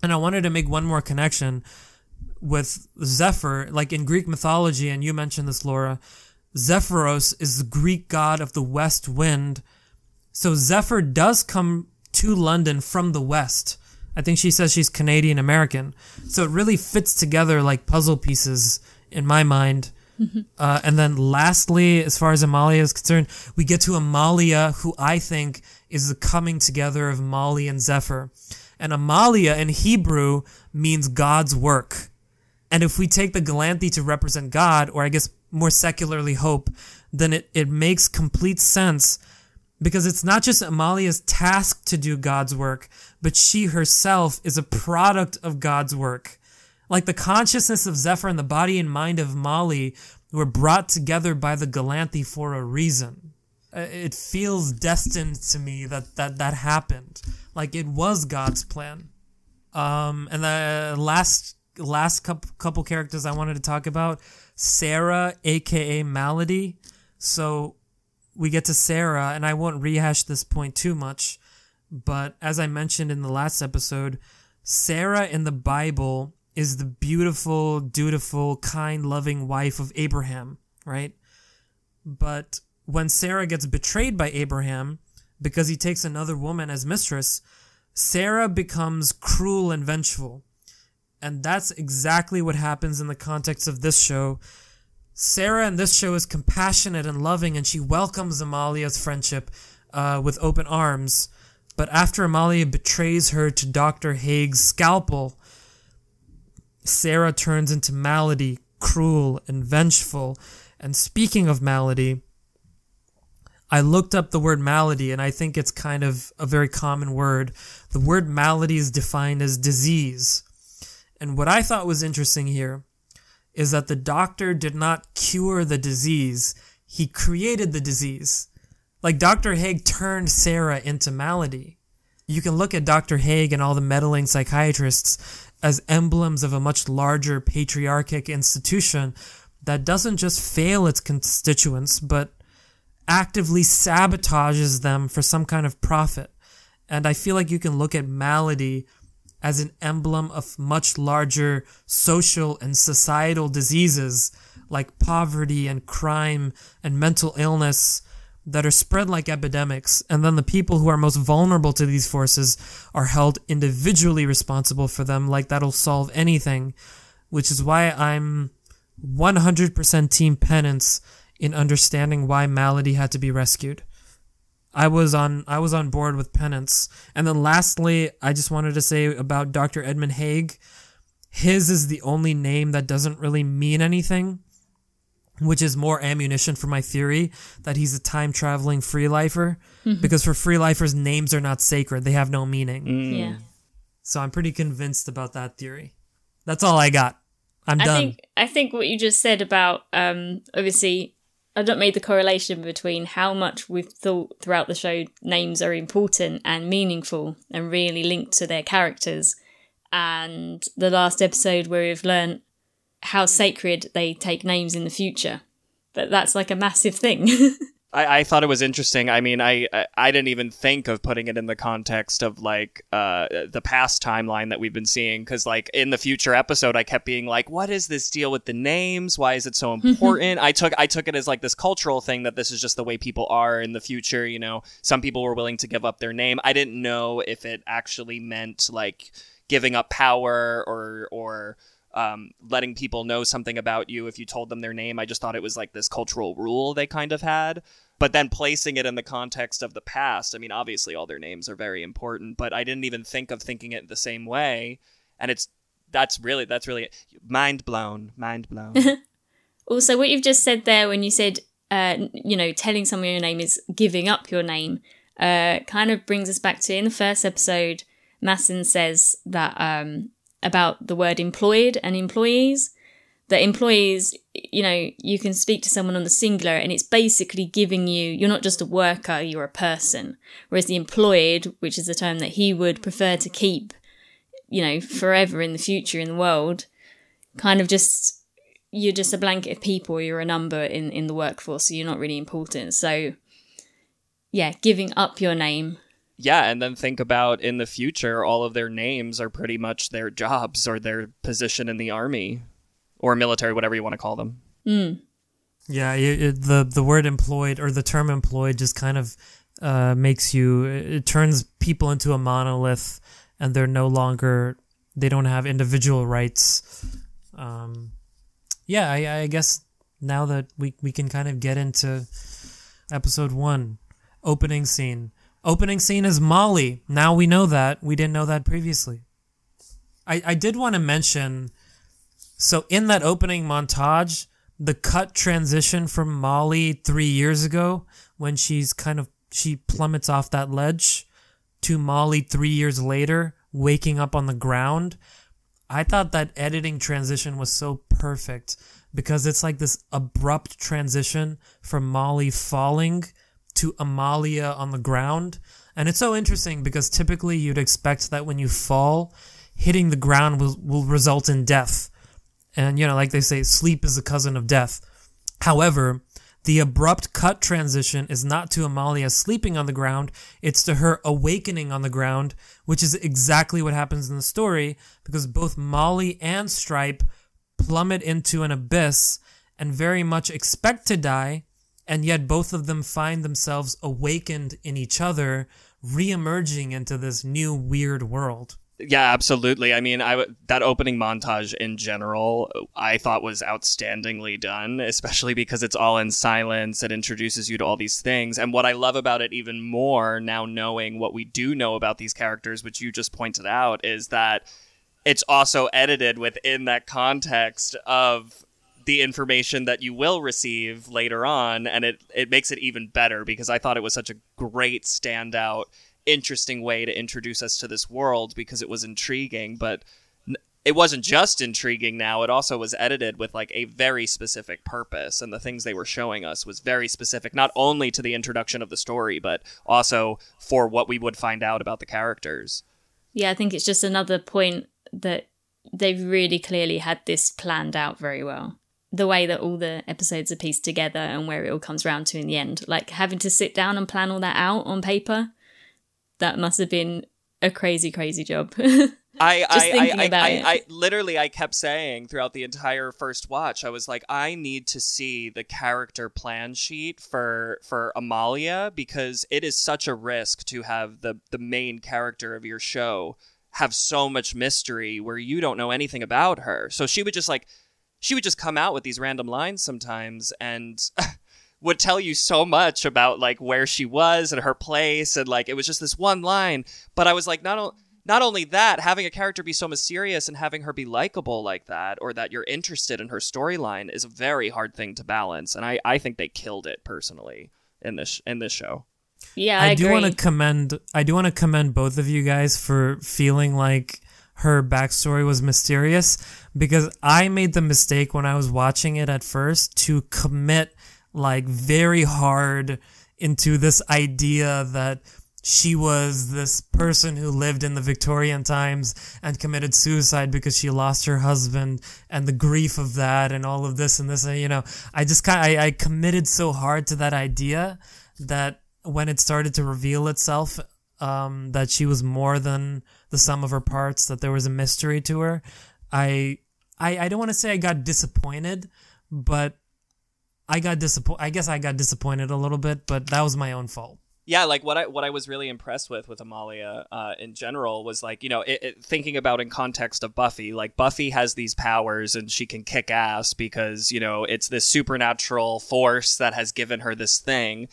And I wanted to make one more connection with Zephyr. Like in Greek mythology, and you mentioned this, Laura, Zephyros is the Greek god of the west wind. So Zephyr does come to London from the west. I think she says she's Canadian American. So it really fits together like puzzle pieces in my mind. Uh, and then lastly, as far as Amalia is concerned, we get to Amalia, who I think is the coming together of Molly and Zephyr. And Amalia in Hebrew means God's work. And if we take the Galanthi to represent God, or I guess more secularly hope, then it, it makes complete sense because it's not just Amalia's task to do God's work, but she herself is a product of God's work. Like the consciousness of Zephyr and the body and mind of Molly were brought together by the Galanthi for a reason. Uh, It feels destined to me that that, that happened. Like it was God's plan. Um, and the last last couple, couple characters I wanted to talk about, Sarah, aka Maladie. So we get to Sarah, and I won't rehash this point too much, but as I mentioned in the last episode, Sarah in the Bible is the beautiful, dutiful, kind, loving wife of Abraham, right? But when Sarah gets betrayed by Abraham because he takes another woman as mistress, Sarah becomes cruel and vengeful. And that's exactly what happens in the context of this show. Sarah in this show is compassionate and loving, and she welcomes Amalia's friendship uh, with open arms. But after Amalia betrays her to Dr. Hague's scalpel, Sarah turns into Maladie, cruel and vengeful. And speaking of Maladie, I looked up the word malady, and I think it's kind of a very common word. The word malady is defined as disease. And what I thought was interesting here is that the doctor did not cure the disease, he created the disease. Like Dr. Hague turned Sarah into malady. You can look at Dr. Hague and all the meddling psychiatrists as emblems of a much larger patriarchic institution that doesn't just fail its constituents, but actively sabotages them for some kind of profit. And I feel like you can look at malady as an emblem of much larger social and societal diseases like poverty and crime and mental illness that are spread like epidemics. And then the people who are most vulnerable to these forces are held individually responsible for them, like that'll solve anything, which is why I'm 100% team penance in understanding why Maladie had to be rescued. I was on I was on board with penance. And then lastly, I just wanted to say about Dr. Edmund Hague. His is the only name that doesn't really mean anything, which is more ammunition for my theory that he's a time traveling free lifer. Because for free lifers, names are not sacred. They have no meaning. Yeah. So I'm pretty convinced about that theory. That's all I got. I'm I done. think I think what you just said about um obviously i've not made the correlation between how much we've thought throughout the show names are important and meaningful and really linked to their characters and the last episode where we've learnt how sacred they take names in the future. But that's like a massive thing. I, I thought it was interesting. I mean, I, I I didn't even think of putting it in the context of like uh, the past timeline that we've been seeing. Because like in the future episode, I kept being like, "What is this deal with the names? Why is it so important?" I took I took it as like this cultural thing that this is just the way people are in the future. You know, some people were willing to give up their name. I didn't know if it actually meant like giving up power or or um, letting people know something about you if you told them their name. I just thought it was like this cultural rule they kind of had. But then placing it in the context of the past, I mean, obviously all their names are very important, but I didn't even think of thinking it the same way. And it's that's really that's really mind blown, mind blown. Also, what you've just said there when you said, uh, you know, telling someone your name is giving up your name, uh, kind of brings us back to in the first episode, Massen says that um, about the word employed and employees. That employees, you know, you can speak to someone on the singular and it's basically giving you, you're not just a worker, you're a person. Whereas the employed, which is a term that he would prefer to keep, you know, forever in the future in the world, kind of just you're just a blanket of people, you're a number in, in the workforce, so you're not really important. So yeah, giving up your name. Yeah, and then think about in the future, all of their names are pretty much their jobs or their position in the army or military, whatever you want to call them. Mm. Yeah, it, it, the the word employed or the term employed just kind of uh, makes you it turns people into a monolith, and they're no longer they don't have individual rights. Um, yeah, I, I guess now that we we can kind of get into episode one, opening scene. Opening scene is Molly. Now we know that. We didn't know that previously. I, I did want to mention so in that opening montage, the cut transition from Molly three years ago when she's kind of she plummets off that ledge to Molly three years later waking up on the ground. I thought that editing transition was so perfect because it's like this abrupt transition from Molly falling to Amalia on the ground. And it's so interesting because typically you'd expect that when you fall, hitting the ground will, will result in death. And, you know, like they say, sleep is a cousin of death. However, the abrupt cut transition is not to Amalia sleeping on the ground, it's to her awakening on the ground, which is exactly what happens in the story because both Molly and Stripe plummet into an abyss and very much expect to die, and yet both of them find themselves awakened in each other, re-emerging into this new weird world. Yeah, absolutely. I mean, I that opening montage in general, uh, I thought was outstandingly done, especially because it's all in silence. It introduces you to all these things, and what I love about it even more now, knowing what we do know about these characters, which you just pointed out, is that it's also edited within that context of the information that you will receive later on and it it makes it even better because I thought it was such a great standout interesting way to introduce us to this world because it was intriguing but it wasn't just intriguing now it also was edited with like a very specific purpose and the things they were showing us was very specific not only to the introduction of the story but also for what we would find out about the characters. Yeah i think it's just another point that they've really clearly had this planned out very well the way that all the episodes are pieced together and where it all comes around to in the end. Like having to sit down and plan all that out on paper, that must have been a crazy, crazy job. I, I, I, I, I, literally I kept saying throughout the entire first watch, I was like, I need to see the character plan sheet for for Amalia because it is such a risk to have the the main character of your show have so much mystery where you don't know anything about her. So she would just like she would just come out with these random lines sometimes and would tell you so much about like where she was and her place and like it was just this one line. But i was like not o- not only that having a character be so mysterious and having her be likable like that or that you're interested in her storyline is a very hard thing to balance. And i i think they killed it personally in this in this show. Yeah i, I do want to commend i do want to commend both of you guys for feeling like her backstory was mysterious because I made the mistake when I was watching it at first to commit like very hard into this idea that she was this person who lived in the Victorian times and committed suicide because she lost her husband and the grief of that and all of this and this and you know I just kind I, I committed so hard to that idea that when it started to reveal itself um, that she was more than the sum of her parts, that there was a mystery to her. I I, I don't want to say I got disappointed, but I got disappointed. I guess I got disappointed a little bit, but that was my own fault. Yeah, like what I what I was really impressed with with Amalia uh, in general was like you know it, it, thinking about in context of Buffy, like Buffy has these powers and she can kick ass because you know it's this supernatural force that has given her this thing,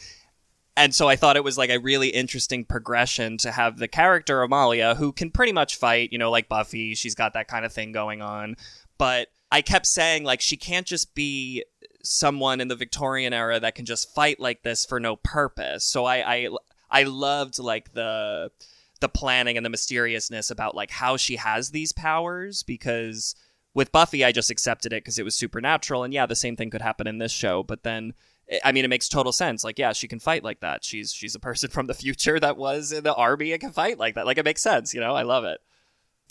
and so I thought it was like a really interesting progression to have the character Amalia, who can pretty much fight, you know, like Buffy. She's got that kind of thing going on. But I kept saying, like, she can't just be someone in the Victorian era that can just fight like this for no purpose. So I, I, I loved like the the planning and the mysteriousness about like how she has these powers because with Buffy I just accepted it because it was supernatural and yeah the same thing could happen in this show but then I mean, it makes total sense. Like, yeah, she can fight like that. She's she's a person from the future that was in the army and can fight like that. Like, it makes sense. You know, I love it.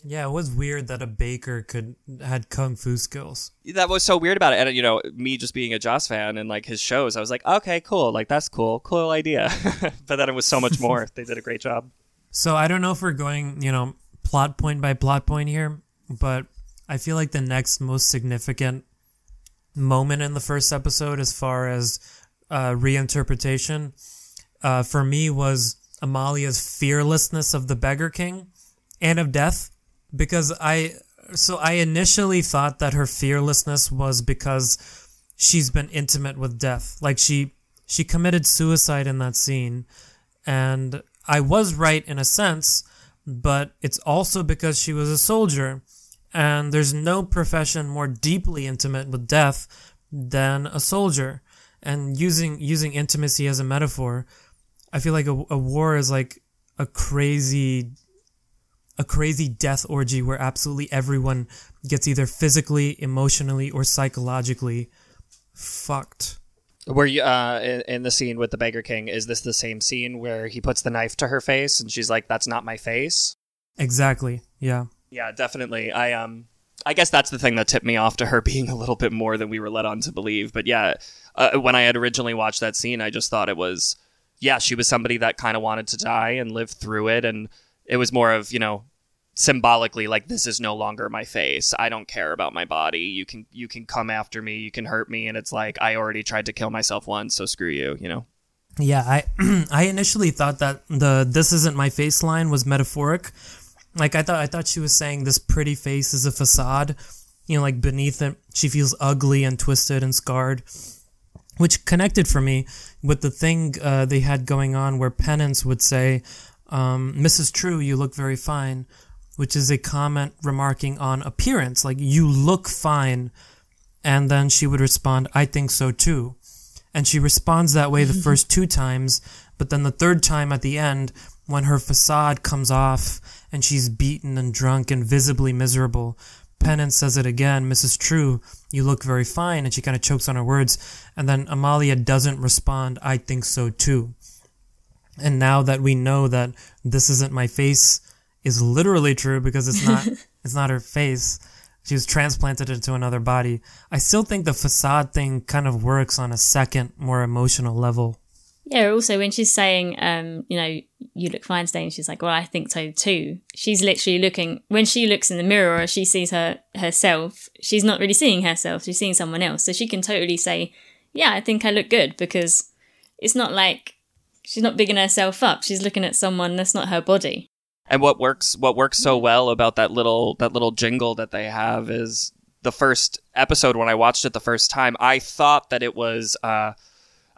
Yeah, it was weird that a baker could had kung fu skills. That was so weird about it. And, you know, me just being a Joss fan and like his shows, I was like, okay, cool. Like, that's cool. Cool idea. but then it was so much more. they did a great job. So I don't know if we're going, you know, plot point by plot point here, but I feel like the next most significant moment in the first episode, as far as uh, reinterpretation, uh, for me was Amalia's fearlessness of the Beggar King and of death, because I so I initially thought that her fearlessness was because she's been intimate with death, like she she committed suicide in that scene, and I was right in a sense, but it's also because she was a soldier and there's no profession more deeply intimate with death than a soldier. And using using intimacy as a metaphor, I feel like a, a war is like a crazy a crazy death orgy where absolutely everyone gets either physically, emotionally, or psychologically fucked. Were you uh, in, in the scene with the Beggar King? Is this the same scene where he puts the knife to her face and she's like, "That's not my face"? Exactly. Yeah. Yeah, definitely. I um I guess that's the thing that tipped me off to her being a little bit more than we were led on to believe. But yeah, uh, when I had originally watched that scene, I just thought it was yeah, she was somebody that kind of wanted to die and live through it and it was more of, you know, symbolically like this is no longer my face. I don't care about my body. You can you can come after me, you can hurt me and it's like I already tried to kill myself once, so screw you, you know. Yeah, I I initially thought that the this isn't my face line was metaphoric like I thought, I thought she was saying this pretty face is a facade. You know, like beneath it, she feels ugly and twisted and scarred, which connected for me with the thing uh, they had going on where Penance would say, um, "Mrs. True, you look very fine," which is a comment remarking on appearance, like you look fine, and then she would respond, "I think so too," and she responds that way the first two times, but then the third time at the end, when her facade comes off and she's beaten and drunk and visibly miserable. Penance says it again, Mrs. True, you look very fine, and she kind of chokes on her words. And then Amalia doesn't respond, I think so too. And now that we know that this isn't my face is literally true because it's not it's not her face. She was transplanted into another body. I still think the facade thing kind of works on a second, more emotional level. Yeah, also when she's saying, um, you know, you look fine today, and she's like, well, I think so too. She's literally looking, when she looks in the mirror or she sees her herself, she's not really seeing herself, she's seeing someone else. So she can totally say, yeah, I think I look good because it's not like she's not bigging herself up. She's looking at someone that's not her body. And what works, what works so well about that little, that little jingle that they have is the first episode when I watched it the first time, I thought that it was, uh,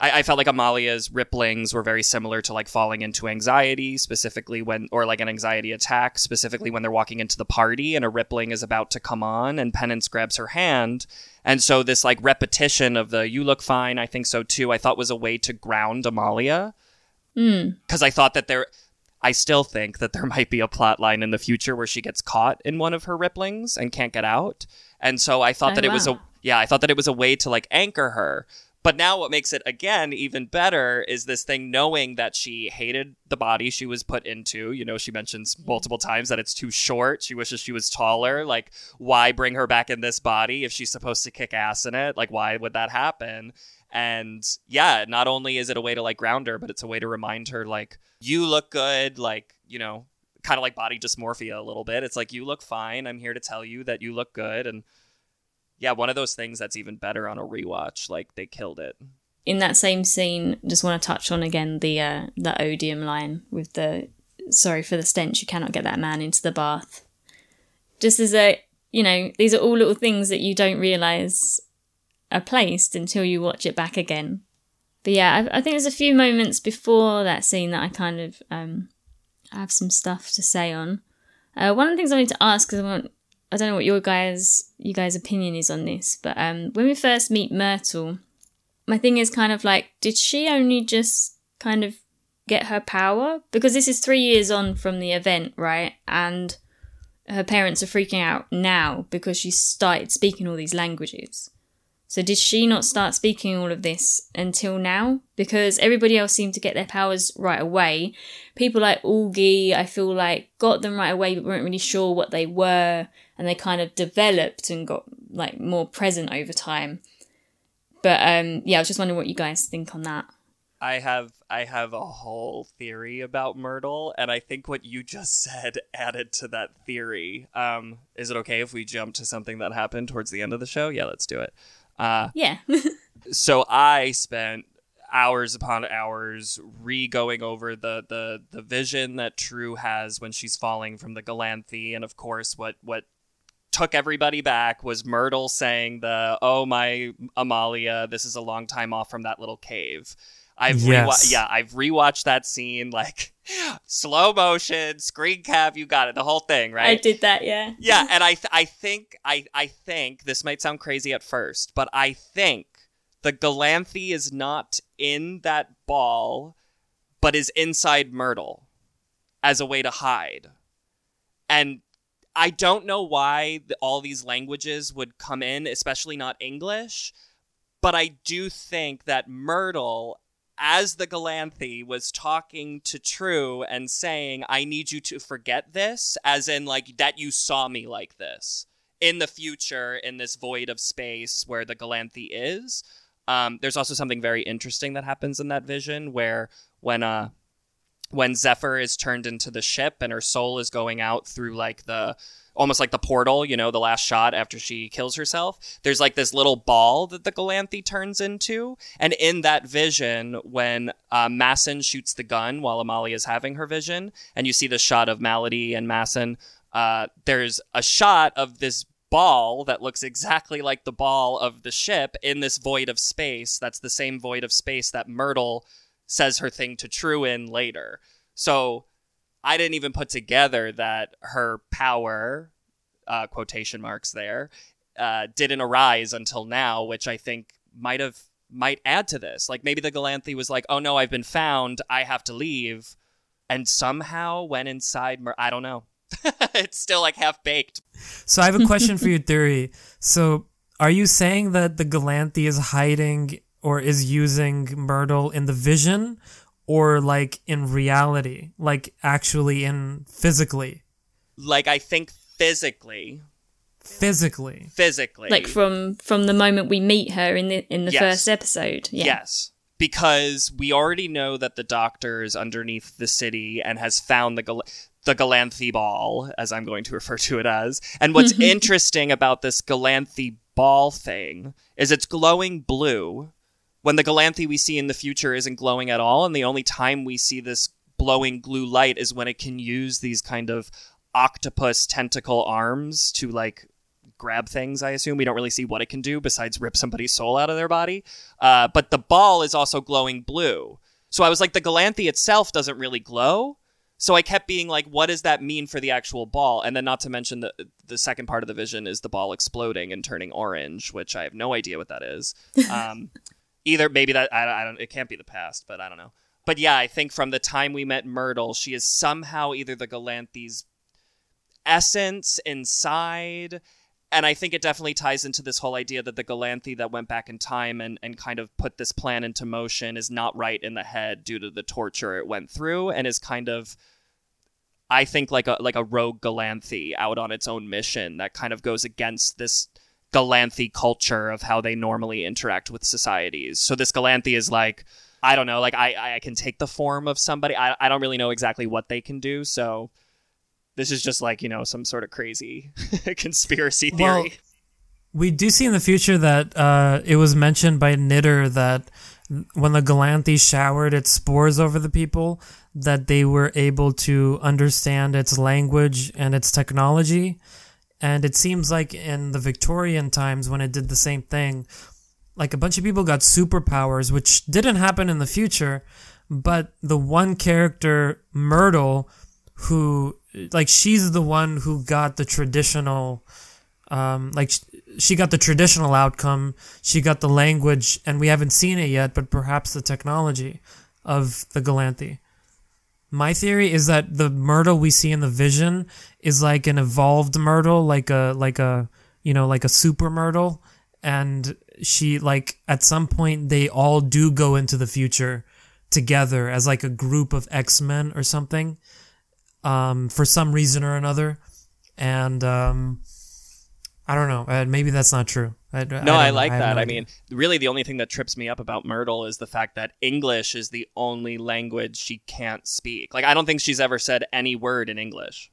I, I, felt like Amalia's ripplings were very similar to like falling into anxiety, specifically when, or like an anxiety attack, specifically when they're walking into the party and a rippling is about to come on and Penance grabs her hand. And so this like repetition of the "you look fine," I think so too. I thought was a way to ground Amalia because mm. I thought that there. I still think that there might be a plot line in the future where she gets caught in one of her ripplings and can't get out. And so I thought oh, that it wow. was a yeah, I thought that it was a way to like anchor her. But now what makes it again even better is this thing knowing that she hated the body she was put into. You know, she mentions mm-hmm. multiple times that it's too short. She wishes she was taller. Like, why bring her back in this body if she's supposed to kick ass in it? Like, why would that happen? And yeah, not only is it a way to like ground her, but it's a way to remind her, like, you look good, like, you know, kind of like body dysmorphia a little bit. It's like, you look fine. I'm here to tell you that you look good. And yeah, one of those things that's even better on a rewatch. Like they killed it. In that same scene, just want to touch on again the uh, the odium line with the sorry for the stench. You cannot get that man into the bath. Just as a you know, these are all little things that you don't realize are placed until you watch it back again. But yeah, I, I think there's a few moments before that scene that I kind of um, have some stuff to say on. Uh, one of the things I need to ask because I want I don't know what your guys you guys' opinion is on this, but um, when we first meet Myrtle, my thing is kind of like, did she only just kind of get her power? Because this is three years on from the event, right? And her parents are freaking out now because she started speaking all these languages. So did she not start speaking all of this until now? Because everybody else seemed to get their powers right away. People like Augie, I feel like got them right away, but weren't really sure what they were, and they kind of developed and got like more present over time. But um, yeah, I was just wondering what you guys think on that. I have I have a whole theory about Myrtle, and I think what you just said added to that theory. Um, is it okay if we jump to something that happened towards the end of the show? Yeah, let's do it. Uh, Yeah. so I spent hours upon hours re-going over the, the the vision that True has when she's falling from the Galanthi, and of course, what what took everybody back was Myrtle saying the "Oh my Amalia, this is a long time off from that little cave." I've Yes. rewa- yeah, I've rewatched that scene like slow motion, screen cap, you got it, the whole thing, right? I did that, yeah. yeah and i th- i think i i think this might sound crazy at first but i think the galanthi is not in that ball but is inside myrtle as a way to hide and i don't know why th- all these languages would come in especially not english but i do think that myrtle as the Galanthi was talking to True and saying, I need you to forget this, as in, like, that you saw me like this in the future in this void of space where the Galanthi is. Um, there's also something very interesting that happens in that vision where when uh when Zephyr is turned into the ship and her soul is going out through like the almost like the portal, you know, the last shot after she kills herself. There's like this little ball that the Galanthi turns into, and in that vision, when uh, Massen shoots the gun while Amalia is having her vision, and you see the shot of Maladie and Massen, uh, there's a shot of this ball that looks exactly like the ball of the ship in this void of space. That's the same void of space that Myrtle says her thing to True in later. So I didn't even put together that her power, uh, quotation marks there, uh, didn't arise until now, which I think might have might add to this. Like maybe the Galanthi was like, "Oh no, I've been found. I have to leave," and somehow went inside. Mer- I don't know. it's still like half baked. So I have a question for your theory. So are you saying that the Galanthi is hiding or is using Myrtle in the vision or like in reality? Like actually in physically? Like I think physically, Physically. physically, Like from from the moment we meet her in the in the Yes. first episode. Yeah. Yes. Because we already know that the doctor is underneath the city and has found the Gal- the Galanthi ball, as I'm going to refer to it as. And what's interesting about this Galanthi ball thing is it's glowing blue when the Galanthi we see in the future isn't glowing at all, and the only time we see this glowing blue light is when it can use these kind of octopus tentacle arms to like grab things. I assume we don't really see what it can do besides rip somebody's soul out of their body. Uh, but the ball is also glowing blue. So I was like, the Galanthi itself doesn't really glow. So I kept being like, what does that mean for the actual ball? And then, not to mention the the second part of the vision is the ball exploding and turning orange, which I have no idea what that is. Um, either maybe that I, I don't. It can't be the past, but I don't know. But yeah, I think from the time we met Myrtle, she is somehow either the Galanthi's essence inside. And I think it definitely ties into this whole idea that the Galanthi that went back in time and, and kind of put this plan into motion is not right in the head due to the torture it went through and is kind of I think like a like a rogue Galanthi out on its own mission that kind of goes against this Galanthi culture of how they normally interact with societies. So this Galanthi is like I don't know, like I I can take the form of somebody. I I don't really know exactly what they can do, so this is just like, you know, some sort of crazy conspiracy theory. Well, we do see in the future that uh, it was mentioned by Knitter that when the Galanthi showered its spores over the people, that they were able to understand its language and its technology. And it seems like in the Victorian times when it did the same thing, like a bunch of people got superpowers, which didn't happen in the future. But the one character, Myrtle, who, like, she's the one who got the traditional um, like she got the traditional outcome, she got the language, and we haven't seen it yet, but perhaps the technology of the Galanthi. My theory is that the Myrtle we see in the vision is like an evolved Myrtle, like a like a you know like a super Myrtle, and she like at some point they all do go into the future together as like a group of X-Men or something um for some reason or another. And um I don't know uh, maybe that's not true I, No, I, don't know. like have that. no I mean, really, the only thing that trips me up about Myrtle is the fact that English is the only language she can't speak. Like, I don't think she's ever said any word in English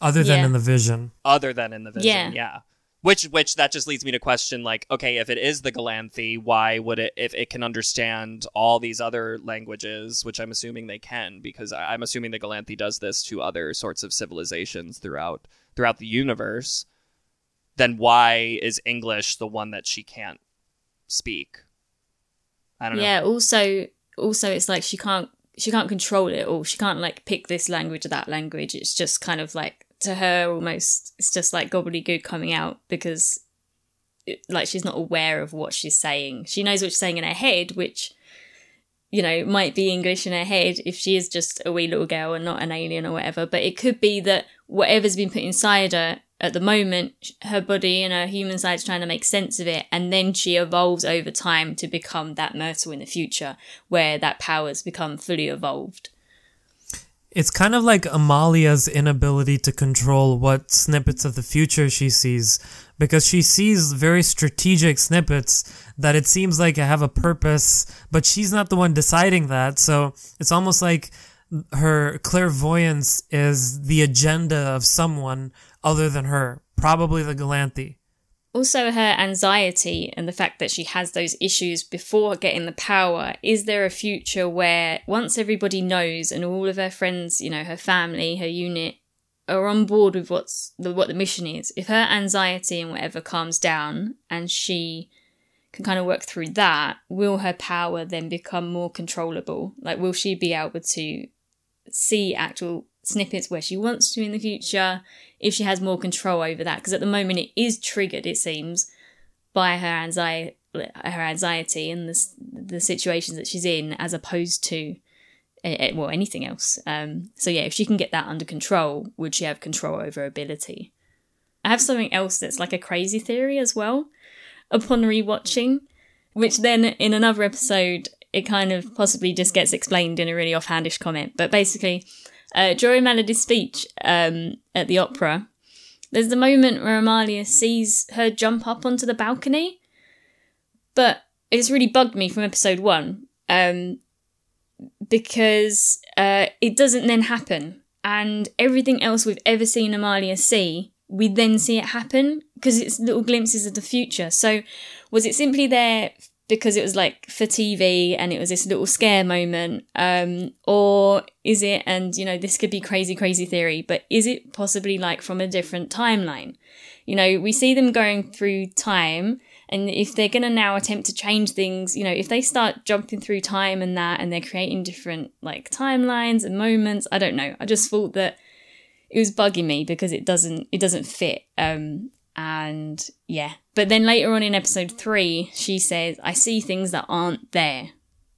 other than Yeah. in the vision other than in the vision. Yeah. Yeah. Which, which that just leads me to question, like, okay, if it is the Galanthi, why would it, if it can understand all these other languages, which I'm assuming they can, because I- I'm assuming the Galanthi does this to other sorts of civilizations throughout throughout the universe, then why is English the one that she can't speak? I don't know. Yeah. Also, also, it's like she can't she can't control it all. She can't like pick this language or that language. It's just kind of like to her almost. It's just like gobbledygook coming out because, it, like, she's not aware of what she's saying. She knows what she's saying in her head, which. You know, might be English in her head if she is just a wee little girl and not an alien or whatever. But it could be that whatever's been put inside her at the moment, her body and her human side's trying to make sense of it, and then she evolves over time to become that Myrtle in the future, where that power's become fully evolved. It's kind of like Amalia's inability to control what snippets of the future she sees because she sees very strategic snippets that it seems like have a purpose, but she's not the one deciding that. So it's almost like her clairvoyance is the agenda of someone other than her, probably the Galanthi. Also, her anxiety and the fact that she has those issues before getting the power. Is there a future where once everybody knows and all of her friends, you know, her family, her unit, are on board with what's the, what the mission is? If her anxiety and whatever calms down and she can kind of work through that, will her power then become more controllable? Like, will she be able to see actual snippets where she wants to in the future if she has more control over that? Because at the moment, it is triggered, it seems, by her anxiety, her anxiety and the the situations that she's in, as opposed to well anything else. Um, so yeah, if she can get that under control, would she have control over ability? I have something else that's like a crazy theory as well. Upon rewatching, which then in another episode it kind of possibly just gets explained in a really offhandish comment. But basically, uh, during Maladie's speech um, at the opera, there's the moment where Amalia sees her jump up onto the balcony, but it's really bugged me from episode one um, because uh, it doesn't then happen, and everything else we've ever seen Amalia see, we then see it happen because it's little glimpses of the future. So, was it simply there because it was like for TV and it was this little scare moment, um, or is it? And you know, this could be crazy, crazy theory, but is it possibly like from a different timeline? You know, we see them going through time, and if they're going to now attempt to change things, you know, if they start jumping through time and that, and they're creating different like timelines and moments, I don't know. I just thought that it was bugging me because it doesn't it doesn't fit. Um, and yeah, but then later on in episode three, she says, "I see things that aren't there."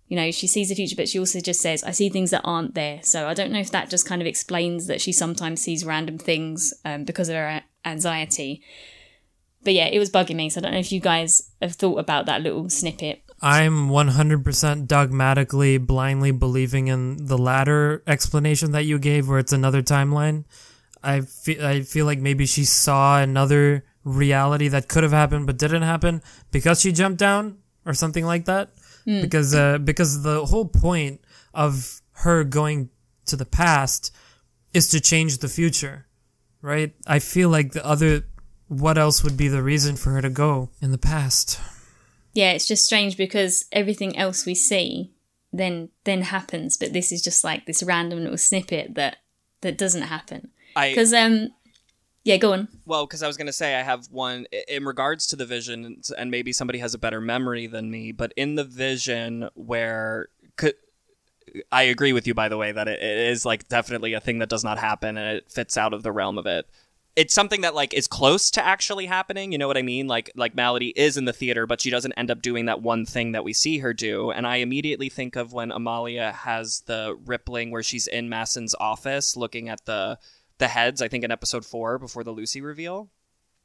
You know, she sees the future, but she also just says, "I see things that aren't there." So I don't know if that just kind of explains that she sometimes sees random things um, because of her anxiety. But yeah, it was bugging me. So I don't know if you guys have thought about that little snippet. I'm 100% dogmatically, blindly believing in the latter explanation that you gave, where it's another timeline. I feel, I feel like maybe she saw another reality that could have happened but didn't happen because she jumped down or something like that. Because uh, because the whole point of her going to the past is to change the future, right? I feel like the other, what else would be the reason for her to go in the past? Yeah, it's just strange because everything else we see then then happens, but this is just like this random little snippet that that doesn't happen. I Because um, yeah, go on. Well, because I was going to say I have one in regards to the vision, and maybe somebody has a better memory than me. But in the vision, where could, I agree with you, by the way, that it, it is like definitely a thing that does not happen, and it fits out of the realm of it. It's something that like is close to actually happening. You know what I mean? Like like Maladie is in the theater, but she doesn't end up doing that one thing that we see her do. And I immediately think of when Amalia has the rippling where she's in Massen's office looking at the the heads. I think in episode four before the Lucy reveal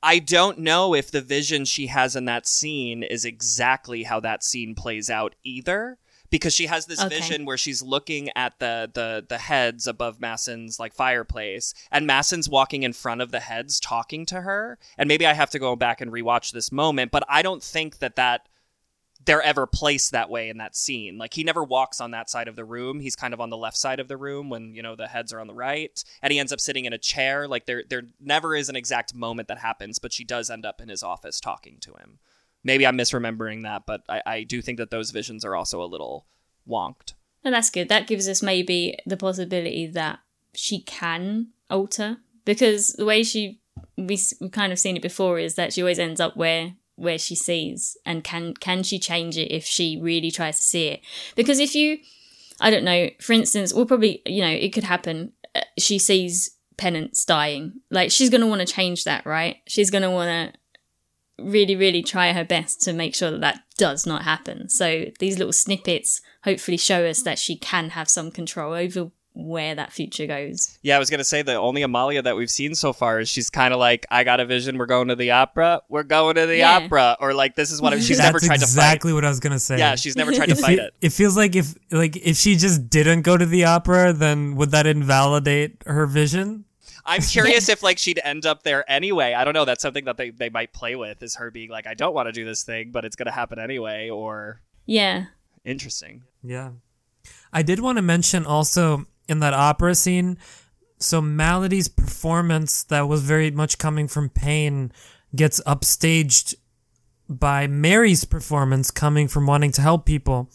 I don't know if the vision she has in that scene is exactly how that scene plays out either. Because she has this Okay. vision where she's looking at the, the the heads above Massen's like fireplace, and Massen's walking in front of the heads talking to her. And maybe I have to go back and rewatch this moment, but I don't think that that they're ever placed that way in that scene. Like he never walks on that side of the room. He's kind of on the left side of the room when, you know, the heads are on the right. And he ends up sitting in a chair. Like there there never is an exact moment that happens, but she does end up in his office talking to him. Maybe I'm misremembering that, but I, I do think that those visions are also a little wonked. And that's good. That gives us maybe the possibility that she can alter because the way she we we've kind of seen it before is that she always ends up where where she sees and can can she change it if she really tries to see it? Because if you i don't know for instance we'll probably you know it could happen uh, she sees penance dying. Like she's going to want to change that right? She's going to want to really really try her best to make sure that that does not happen. So these little snippets hopefully show us that she can have some control over where that future goes Yeah, I was gonna say the only Amalia that we've seen so far is she's kind of like, I got a vision. We're going to the opera. We're going to the Yeah. opera, or like this is what I, she's never tried to fight. That's exactly what I was gonna say. Yeah, she's never tried to fight it. It feels like if like if she just didn't go to the opera, then would that invalidate her vision? I'm curious if like she'd end up there anyway. I don't know. That's something that they, they might play with is her being like, I don't want to do this thing, but it's gonna happen anyway. Or yeah interesting. Yeah. I did want to mention also in that opera scene, so Maladie's performance that was very much coming from pain gets upstaged by Mary's performance coming from wanting to help people.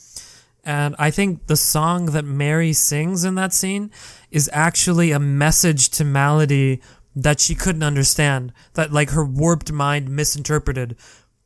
And I think the song that Mary sings in that scene is actually a message to Maladie that she couldn't understand, that like her warped mind misinterpreted.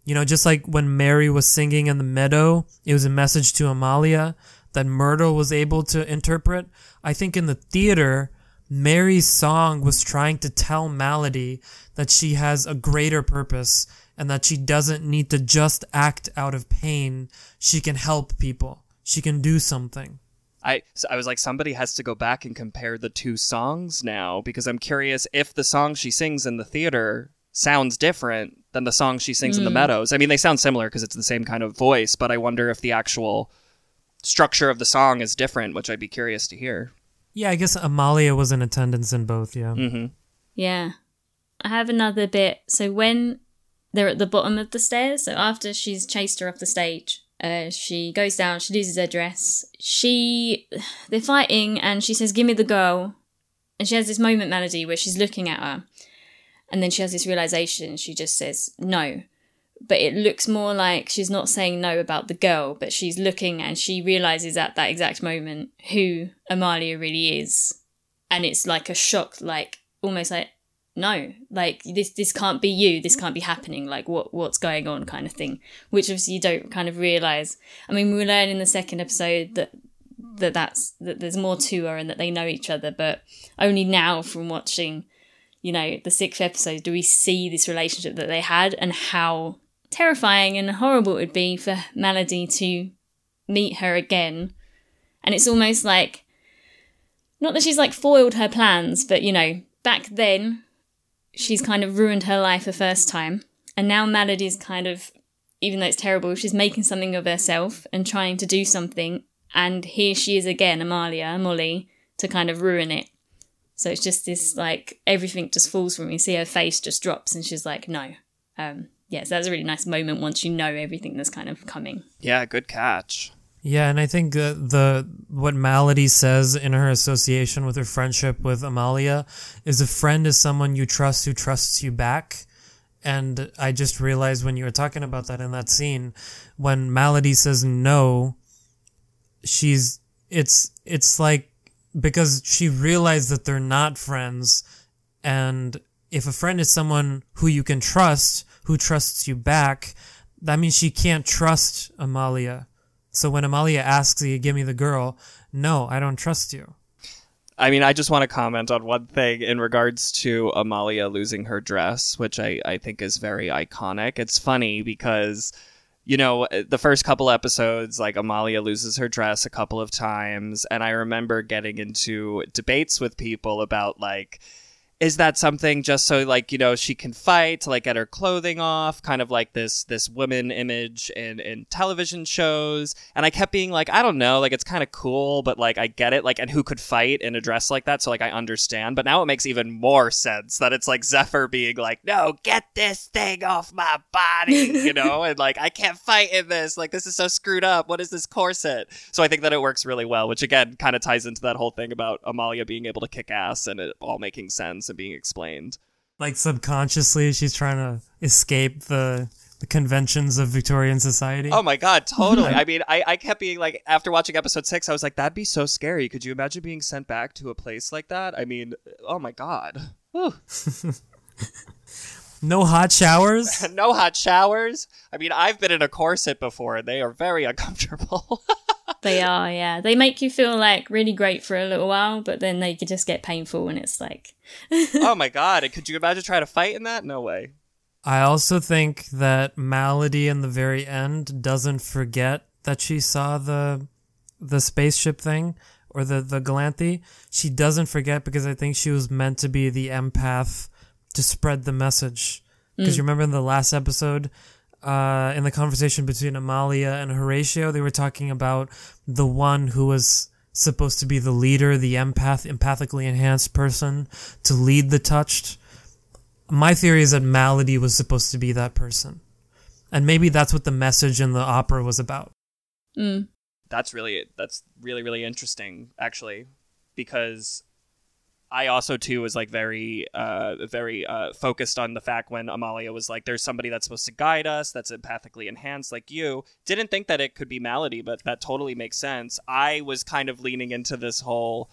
You know, just like when Mary was singing in the meadow, it was a message to Amalia that Myrtle was able to interpret. I think in the theater, Mary's song was trying to tell Maladie that she has a greater purpose and that she doesn't need to just act out of pain. She can help people. She can do something. I so I was like, somebody has to go back and compare the two songs now because I'm curious if the song she sings in the theater sounds different than the song she sings in the mm. meadows. I mean, they sound similar because it's the same kind of voice, but I wonder if the actual structure of the song is different, which I'd be curious to hear. Yeah, I guess Amalia was in attendance in both, yeah. Mm-hmm. Yeah. I have another bit. So when they're at the bottom of the stairs, so after she's chased her off the stage, uh, she goes down, she loses her dress. She they're fighting and she says, Give me the girl. And she has this moment Maladie where she's looking at her. And then she has this realization, she just says no. But it looks more like she's not saying no about the girl, but she's looking and she realizes at that exact moment who Amalia really is. And it's like a shock, like almost like no like this this can't be you. This can't be happening. Like what what's going on kind of thing which obviously you don't kind of realize. I mean we learn in the second episode that that that's that there's more to her and that they know each other but only now from watching you know the sixth episode do we see this relationship that they had and how terrifying and horrible it would be for Maladie to meet her again and it's almost like not that she's like foiled her plans but you know back then she's kind of ruined her life the first time. And now Maladie's kind of, even though it's terrible, she's making something of herself and trying to do something. And here she is again, Amalia, Molly, to kind of ruin it. So it's just this like everything just falls from. You see her face just drops and she's like, no. Um, yeah, so that's a really nice moment once you know everything that's kind of coming. Yeah, good catch. Yeah, and I think uh, the what Maladie says in her association with her friendship with Amalia is a friend is someone you trust who trusts you back. And I just realized when you were talking about that in that scene, when Maladie says no, she's it's it's like because she realized that they're not friends, and if a friend is someone who you can trust, who trusts you back, that means she can't trust Amalia. So when Amalia asks you, give me the girl, no, I don't trust you. I mean, I just want to comment on one thing in regards to Amalia losing her dress, which I, I think is very iconic. It's funny because, you know, eh, the first couple episodes, like Amalia loses her dress a couple of times. And I remember getting into debates with people about, like, is that something just so like you know she can fight to like get her clothing off? Kind of like this this woman image in in television shows. And i kept being like i don't know like it's kind of cool but like i get it like and who could fight in a dress like that? So like i understand. But now it makes even more sense that it's like zephyr being like no get this thing off my body you know? And like i can't fight in this. Like this is so screwed up. What is this corset? So i think that it works really well which again kind of ties into that whole thing about amalia being able to kick ass and it all making sense being explained. Like subconsciously, she's trying to escape the the conventions of Victorian society. Oh my god, totally. I mean, I, I kept being like, after watching episode six, I was like, that'd be so scary. Could you imagine being sent back to a place like that? I mean, oh my god. no hot showers? no hot showers? I mean, I've been in a corset before, and they are very uncomfortable. They are, yeah. They make you feel like really great for a little while, but then they could just get painful and it's like Oh my god, could you imagine trying to fight in that? No way. I also think that Maladie in the very end doesn't forget that she saw the the spaceship thing or the the Galanthi. She doesn't forget because I think she was meant to be the empath to spread the message. Because mm. you remember in the last episode, uh, in the conversation between Amalia and Horatio, they were talking about the one who was supposed to be the leader, the empath, empathically enhanced person to lead the touched. My theory is that Maladie was supposed to be that person. And maybe that's what the message in the opera was about. Mm. That's really that's really really interesting actually because I also too was like very uh very uh focused on the fact when Amalia was like there's somebody that's supposed to guide us that's empathically enhanced like you didn't think that it could be Maladie but that totally makes sense I was kind of leaning into this whole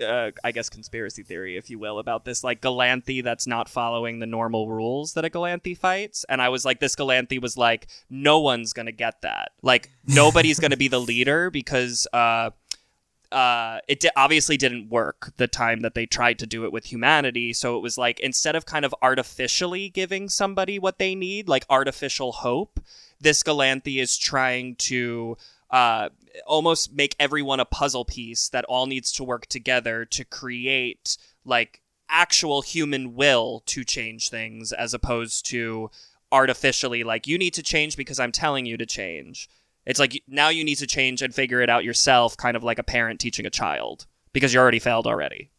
uh, I guess conspiracy theory, if you will, about this like Galanthi that's not following the normal rules that a Galanthi fights. And I was like, this Galanthi was like, no one's gonna get that. Like nobody's gonna be the leader because uh, uh, it di- obviously didn't work the time that they tried to do it with humanity. So it was like instead of kind of artificially giving somebody what they need, like artificial hope, this Galanthi is trying to uh, almost make everyone a puzzle piece that all needs to work together to create like actual human will to change things as opposed to artificially like you need to change because I'm telling you to change. It's like now you need to change and figure it out yourself, kind of like a parent teaching a child, because you already failed already.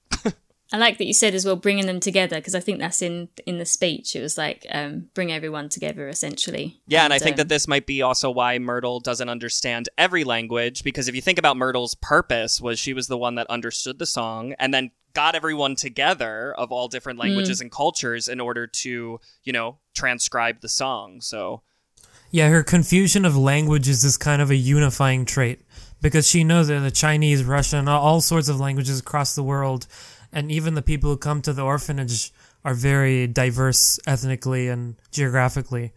I like that you said as well, bringing them together, because I think that's in in the speech. It was like um, bring everyone together, essentially. Yeah, and, and I think um, that this might be also why Myrtle doesn't understand every language, because if you think about Myrtle's purpose, was she was the one that understood the song and then got everyone together of all different languages mm. and cultures in order to, you know, transcribe the song. So yeah, her confusion of languages is kind of a unifying trait because she knows that the Chinese, Russian, all sorts of languages across the world, and even the people who come to the orphanage are very diverse ethnically and geographically.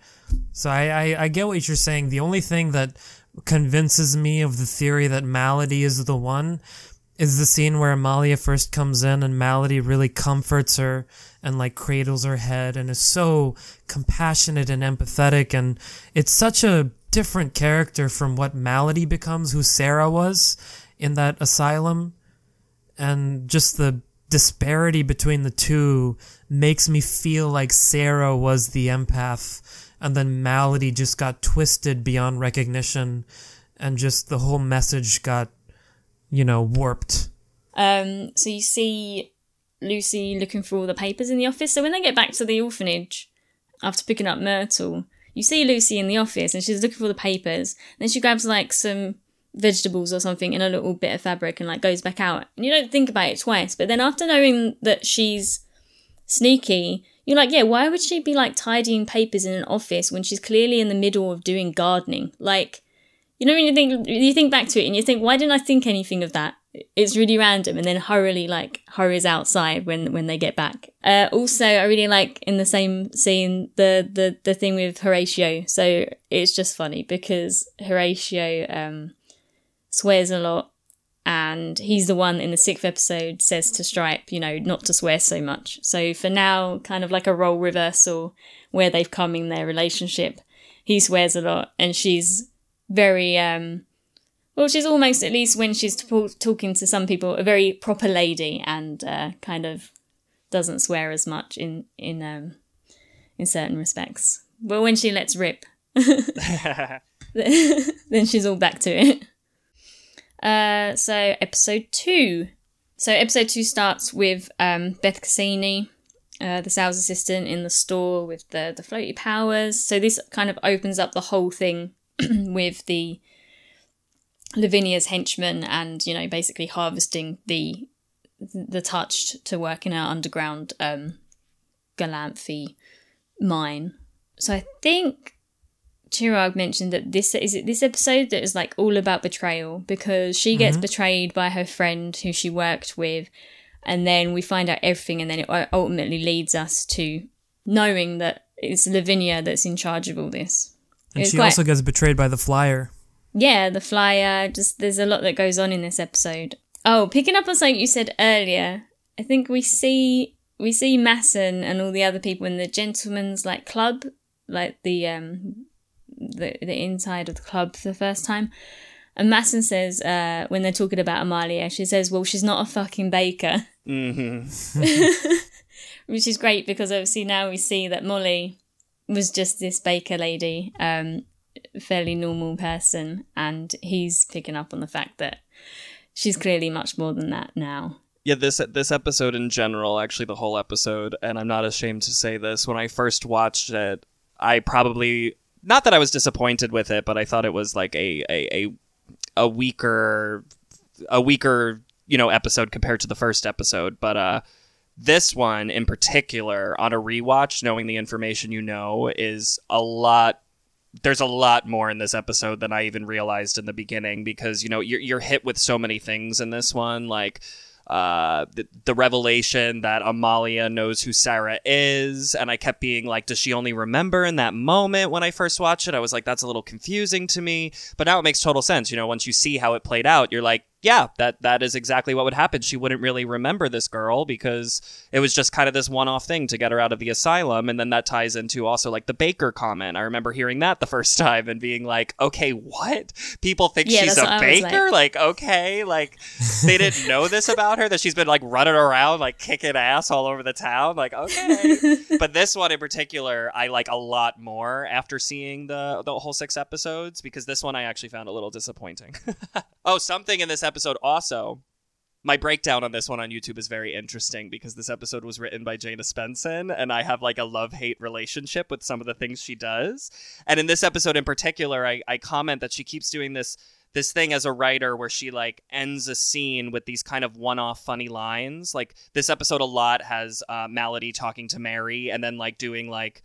So I, I, I get what you're saying. The only thing that convinces me of the theory that Maladie is the one is the scene where Amalia first comes in and Maladie really comforts her and like cradles her head and is so compassionate and empathetic. And it's such a different character from what Maladie becomes who Sarah was in that asylum. And just the disparity between the two makes me feel like Sarah was the empath. And then Maladie just got twisted beyond recognition and just the whole message got you know, warped. Um, so you see Lucy looking for all the papers in the office. So when they get back to the orphanage after picking up Myrtle, you see Lucy in the office and she's looking for the papers. Then she grabs like some vegetables or something in a little bit of fabric and like goes back out. And you don't think about it twice. But then after knowing that she's sneaky, you're like, yeah, why would she be like tidying papers in an office when she's clearly in the middle of doing gardening? Like, you know when you think you think back to it and you think why didn't i think anything of that? It's really random and then hurriedly like hurries outside when when they get back. Uh, also i really like in the same scene the the the thing with horatio. So it's just funny because horatio um swears a lot and he's the one in the sixth episode says to stripe you know not to swear so much. So for now kind of like a role reversal where they've come in their relationship he swears a lot and she's very um well she's almost at least when she's t- talking to some people a very proper lady and uh, kind of doesn't swear as much in in um in certain respects. But when she lets rip, then she's all back to it. Uh, so episode two. So episode two starts with um, Beth Cassini, uh, the sales assistant in the store with the the floaty powers. So this kind of opens up the whole thing with the Lavinia's henchmen and you know basically harvesting the the touched to work in our underground um, Galanthi mine. So I think Chirag mentioned that this is it this episode that is like all about betrayal because she gets betrayed by her friend who she worked with, and then we find out everything, and then it ultimately leads us to knowing that it's Lavinia that's in charge of all this. And It's she quite- also gets betrayed by the flyer. yeah, the flyer. Just there's a lot that goes on in this episode. Oh, picking up on something you said earlier, I think we see we see Massen and all the other people in the gentlemen's like club, like the um the the inside of the club for the first time. And Massen says, uh, when they're talking about Amalia, she says, "Well, she's not a fucking baker," hmm which is great because obviously now we see that Molly was just this baker lady, um, fairly normal person, and he's picking up on the fact that she's clearly much more than that now. Yeah, this this episode in general, actually the whole episode, and I'm not ashamed to say this. When I first watched it, I probably not that I was disappointed with it, but I thought it was like a a a, a weaker a weaker you know episode compared to the first episode. But uh, this one in particular, on a rewatch, knowing the information you know, is a lot there's a lot more in this episode than I even realized in the beginning because you know you're you're hit with so many things in this one like uh the, the revelation that Amalia knows who Sarah is and I kept being like does she only remember in that moment when I first watched it? I was like that's a little confusing to me. But now it makes total sense you know once you see how it played out you're like yeah that that is exactly what would happen. She wouldn't really remember this girl because it was just kind of this one-off thing to get her out of the asylum. And then that ties into also like the baker comment. I remember hearing that the first time and being like okay what? People think Yeah, she's a what I was baker? like. okay like they didn't know this about her that she's been like running around like kicking ass all over the town? Like okay. But this one in particular i like a lot more after seeing the the whole six episodes because this one i actually found a little disappointing. Oh something in this episode also my breakdown on this one on YouTube is very interesting because this episode was written by Jane Espenson, and I have like a love hate relationship with some of the things she does. And in this episode in particular, I, I comment that she keeps doing this this thing as a writer where she like ends a scene with these kind of one-off funny lines. Like this episode a lot has uh, Maladie talking to Mary and then like doing like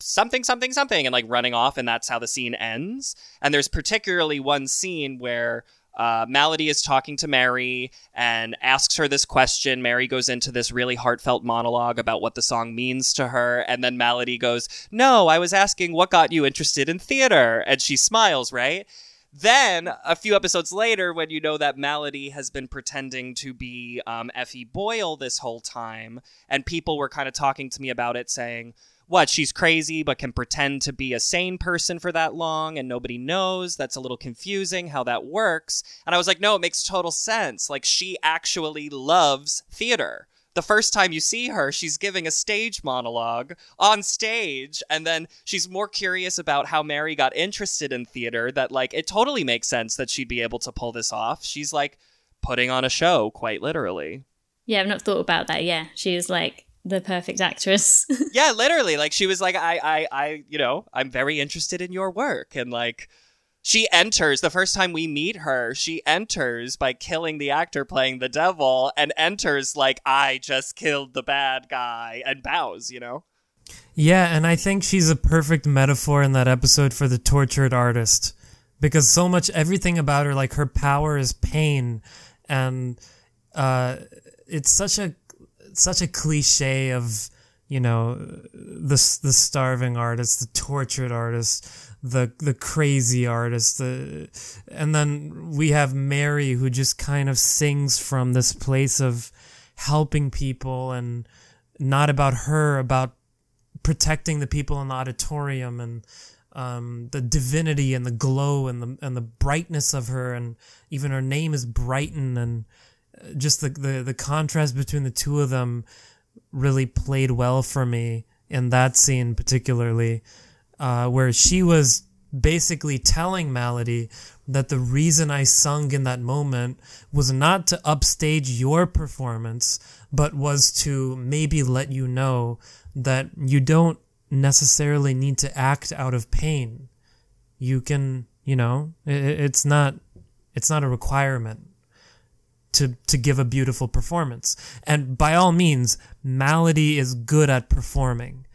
something something something and like running off and that's how the scene ends and there's particularly one scene where uh, Maladie is talking to Mary and asks her this question. Mary goes into this really heartfelt monologue about what the song means to her. And then Maladie goes, No, I was asking what got you interested in theater. And she smiles, right? Then, a few episodes later, when you know that Maladie has been pretending to be um, Effie Boyle this whole time, and people were kind of talking to me about it, saying, what she's crazy but can pretend to be a sane person for that long and nobody knows. That's a little confusing how that works. And i was like no it makes total sense. Like she actually loves theater. The first time you see her she's giving a stage monologue on stage and then she's more curious about how mary got interested in theater that like it totally makes sense that she'd be able to pull this off. She's like putting on a show quite literally. Yeah, I've not thought about that. Yeah, she is like the perfect actress. yeah literally like she was like i i i you know i'm very interested in your work and like she enters the first time we meet her she enters by killing the actor playing the devil and enters like i just killed the bad guy and bows you know Yeah, and I think she's a perfect metaphor in that episode for the tortured artist because so much everything about her like her power is pain and uh it's such a such a cliche of you know the the starving artist, the tortured artist, the the crazy artist, the and then we have Mary who just kind of sings from this place of helping people and not about her, about protecting the people in the auditorium and um, the divinity and the glow and the and the brightness of her and even her name is Brighton and just the, the the contrast between the two of them really played well for me in that scene particularly, uh, where she was basically telling Maladie that the reason I sung in that moment was not to upstage your performance, but was to maybe let you know that you don't necessarily need to act out of pain. You can, you know, it, it's not, it's not a requirement to, to give a beautiful performance. And by all means, Maladie is good at performing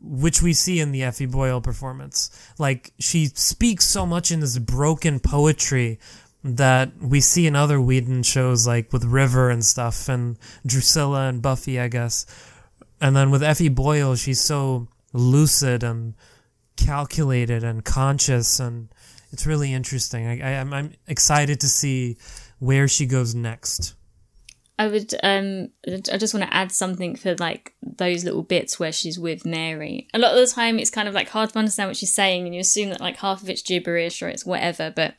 which we see in the Effie Boyle performance. Like she speaks so much in this broken poetry that we see in other Whedon shows like with River and stuff and Drusilla and Buffy, I guess. And then with Effie Boyle, she's so lucid and calculated and conscious and it's really interesting. I, I'm excited to see where she goes next. I would um I just want to add something for like those little bits where she's with Mary. A lot of the time it's kind of like hard to understand what she's saying and you assume that like half of it's gibberish or it's whatever, but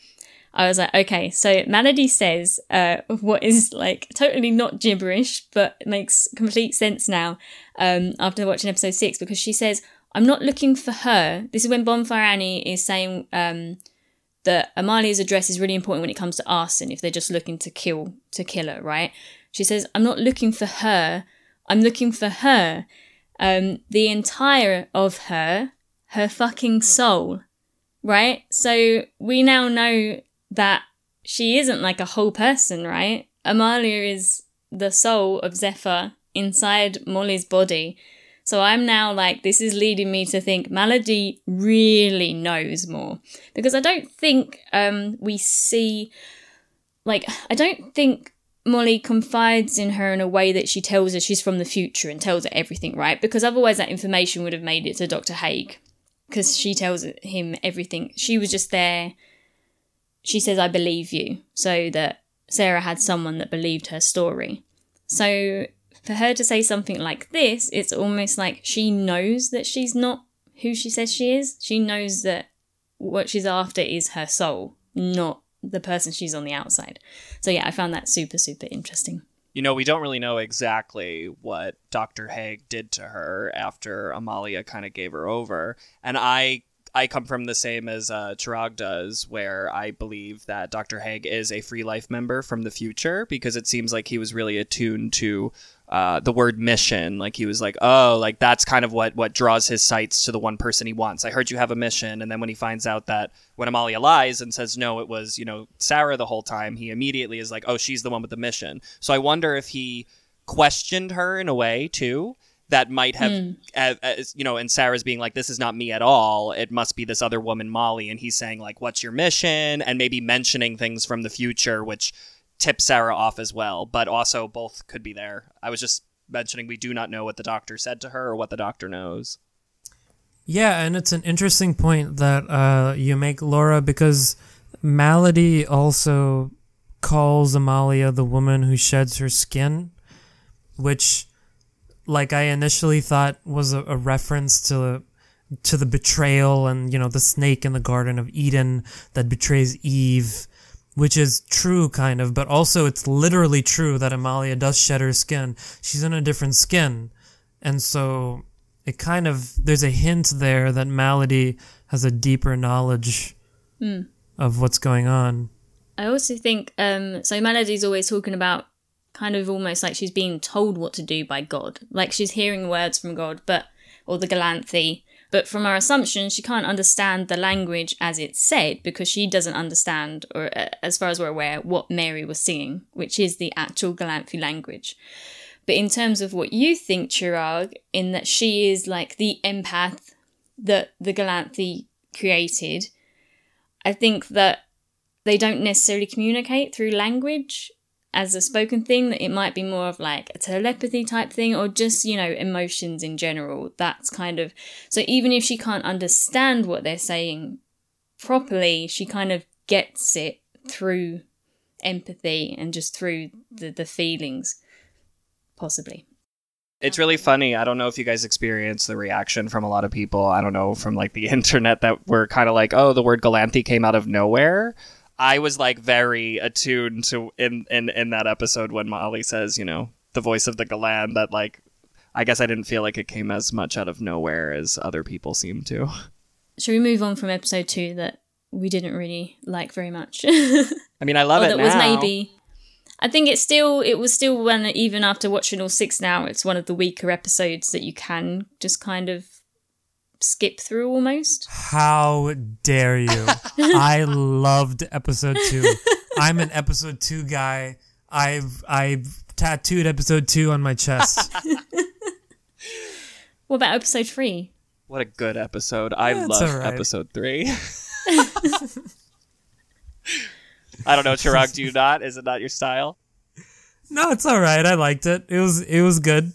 I was like, okay, so Maladie says uh, what is like totally not gibberish, but it makes complete sense now um, after watching episode six because she says, I'm not looking for her. This is when Bonfire Annie is saying um, that Amalia's address is really important when it comes to arson if they're just looking to kill to kill her, right? She says, I'm not looking for her, I'm looking for her. Um, the entire of her, her fucking soul, right? So we now know that she isn't like a whole person, right? Amalia is the soul of Zephyr inside Molly's body. So I'm now like, this is leading me to think Maladie really knows more. Because I don't think um, we see, like, I don't think Molly confides in her in a way that she tells her she's from the future and tells her everything, right? Because otherwise that information would have made it to Dr. Hague. Because she tells him everything. She was just there. She says, I believe you. So that Sarah had someone that believed her story. So for her to say something like this, it's almost like she knows that she's not who she says she is. She knows that what she's after is her soul, not the person she's on the outside. So yeah, I found that super super interesting. You know, we don't really know exactly what Dr. Hague did to her after Amalia kind of gave her over. And I I come from the same as uh, Chirag does, where I believe that Dr. Hague is a free life member from the future because it seems like he was really attuned to uh, the word mission. Like he was like, oh, like that's kind of what what draws his sights to the one person he wants. I heard you have a mission, and then when he finds out that when Amalia lies and says no, it was you know Sarah the whole time, he immediately is like, oh, she's the one with the mission. So I wonder if he questioned her in a way too that might have, mm. as, you know, and Sarah's being like, this is not me at all. It must be this other woman, Molly. And he's saying, like, what's your mission? And maybe mentioning things from the future, which tips Sarah off as well. But also, both could be there. I was just mentioning we do not know what the doctor said to her or what the doctor knows. Yeah, and it's an interesting point that uh, you make, Laura, because Maladie also calls Amalia the woman who sheds her skin, which like I initially thought was a, a reference to to the betrayal and you know the snake in the Garden of Eden that betrays Eve, which is true kind of, but also it's literally true that Amalia does shed her skin. She's in a different skin, and so it kind of there's a hint there that Maladie has a deeper knowledge mm. of what's going on. I also think um, so. Malady's always talking about kind of almost like she's being told what to do by God. Like she's hearing words from God, but, or the Galanthi. But from our assumption, she can't understand the language as it's said because she doesn't understand, or uh, as far as we're aware, what Mary was singing, which is the actual Galanthi language. But in terms of what you think, Chirag, in that she is like the empath that the Galanthi created, I think that they don't necessarily communicate through language as a spoken thing that it might be more of like a telepathy type thing or just you know emotions in general that's kind of so even if she can't understand what they're saying properly she kind of gets it through empathy and just through the, the feelings possibly it's really funny. I don't know if you guys experienced the reaction from a lot of people. I don't know from like the internet that were kind of like, "Oh, the word Galanthi came out of nowhere." I was like very attuned to in in in that episode when Molly says, you know, the voice of the Galanthi like I guess I didn't feel like it came as much out of nowhere as other people seem to. Should we move on from episode two that we didn't really like very much? I mean, I love or it that now. was maybe. I think it's still it was still one even after watching all six now it's one of the weaker episodes that you can just kind of skip through almost. How dare you? I loved episode two. I'm an episode two guy. I've I've tattooed episode two on my chest. What about episode three? What a good episode. I Yeah, love alright. episode three. I don't know, Chirag, do you not? Is it not your style? No, it's all right. I liked it. It was it was good.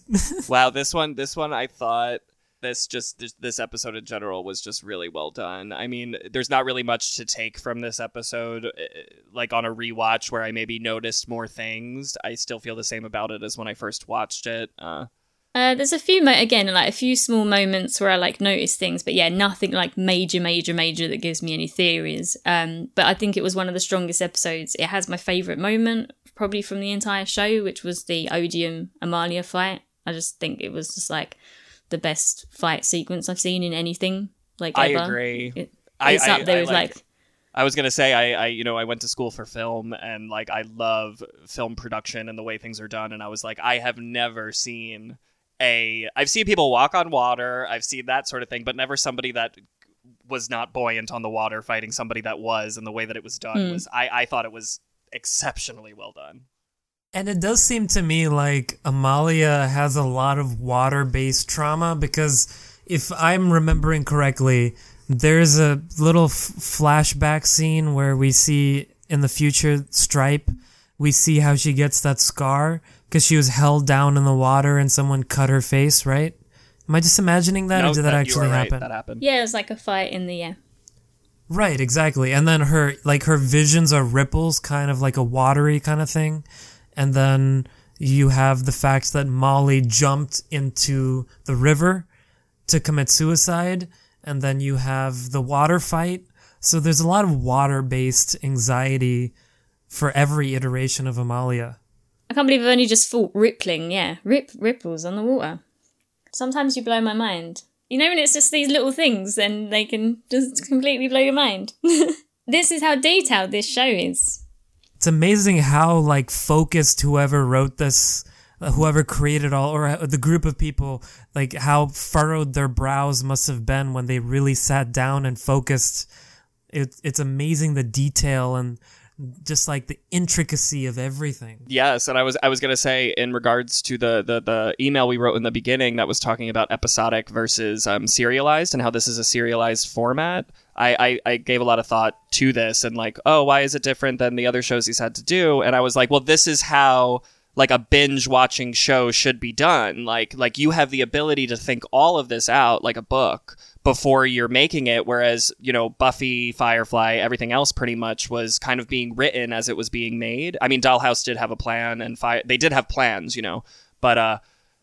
Wow, this one, this one, I thought this just this, episode in general was just really well done. I mean, there's not really much to take from this episode. eh, Like on a rewatch where I maybe noticed more things, I still feel the same about it as when I first watched it. Uh, Uh, there's a few mo- again like a few small moments where I like notice things, but yeah, nothing like major, major, major that gives me any theories. Um, but I think it was one of the strongest episodes. It has my favorite moment probably from the entire show, which was the Odium Amalia fight. I just think it was just like the best fight sequence I've seen in anything. Like I ever. agree. It- it's I- up there I with like- like I was gonna say I, I you know I went to school for film and like I love film production and the way things are done and I was like I have never seen a I've seen people walk on water I've seen that sort of thing but never somebody that was not buoyant on the water fighting somebody that was and the way that it was done Hmm. was I I thought it was exceptionally well done. And it does seem to me like Amalia has a lot of water based trauma because if I'm remembering correctly, there's a little f- flashback scene where we see in the future Stripe, we see how she gets that scar because she was held down in the water and someone cut her face, right? Am I just imagining that No, or did that, you actually right, happen? That happened. yeah, it's like a fight in the yeah. Right, exactly. And then her like her visions are ripples, kind of like a watery kind of thing. And then you have the fact that Molly jumped into the river to commit suicide, and then you have the water fight. So there's a lot of water-based anxiety for every iteration of Amalia. I can't believe I've only just thought rippling, yeah. Rip ripples on the water. Sometimes you blow my mind. You know when it's just these little things, then they can just completely blow your mind. this is how detailed this show is. It's amazing how like focused whoever wrote this, whoever created all, or the group of people, like how furrowed their brows must have been when they really sat down and focused. It, it's amazing the detail and just like the intricacy of everything. Yes, and I was I was gonna say in regards to the the, the email we wrote in the beginning that was talking about episodic versus um, serialized and how this is a serialized format. I, I I gave a lot of thought to this and like, oh, why is it different than the other shows he's had to do? And I was like, well, this is how like a binge watching show should be done. Like like you have the ability to think all of this out like a book before you're making it whereas you know buffy firefly everything else pretty much was kind of being written as it was being made i mean dollhouse did have a plan and fi- they did have plans you know but uh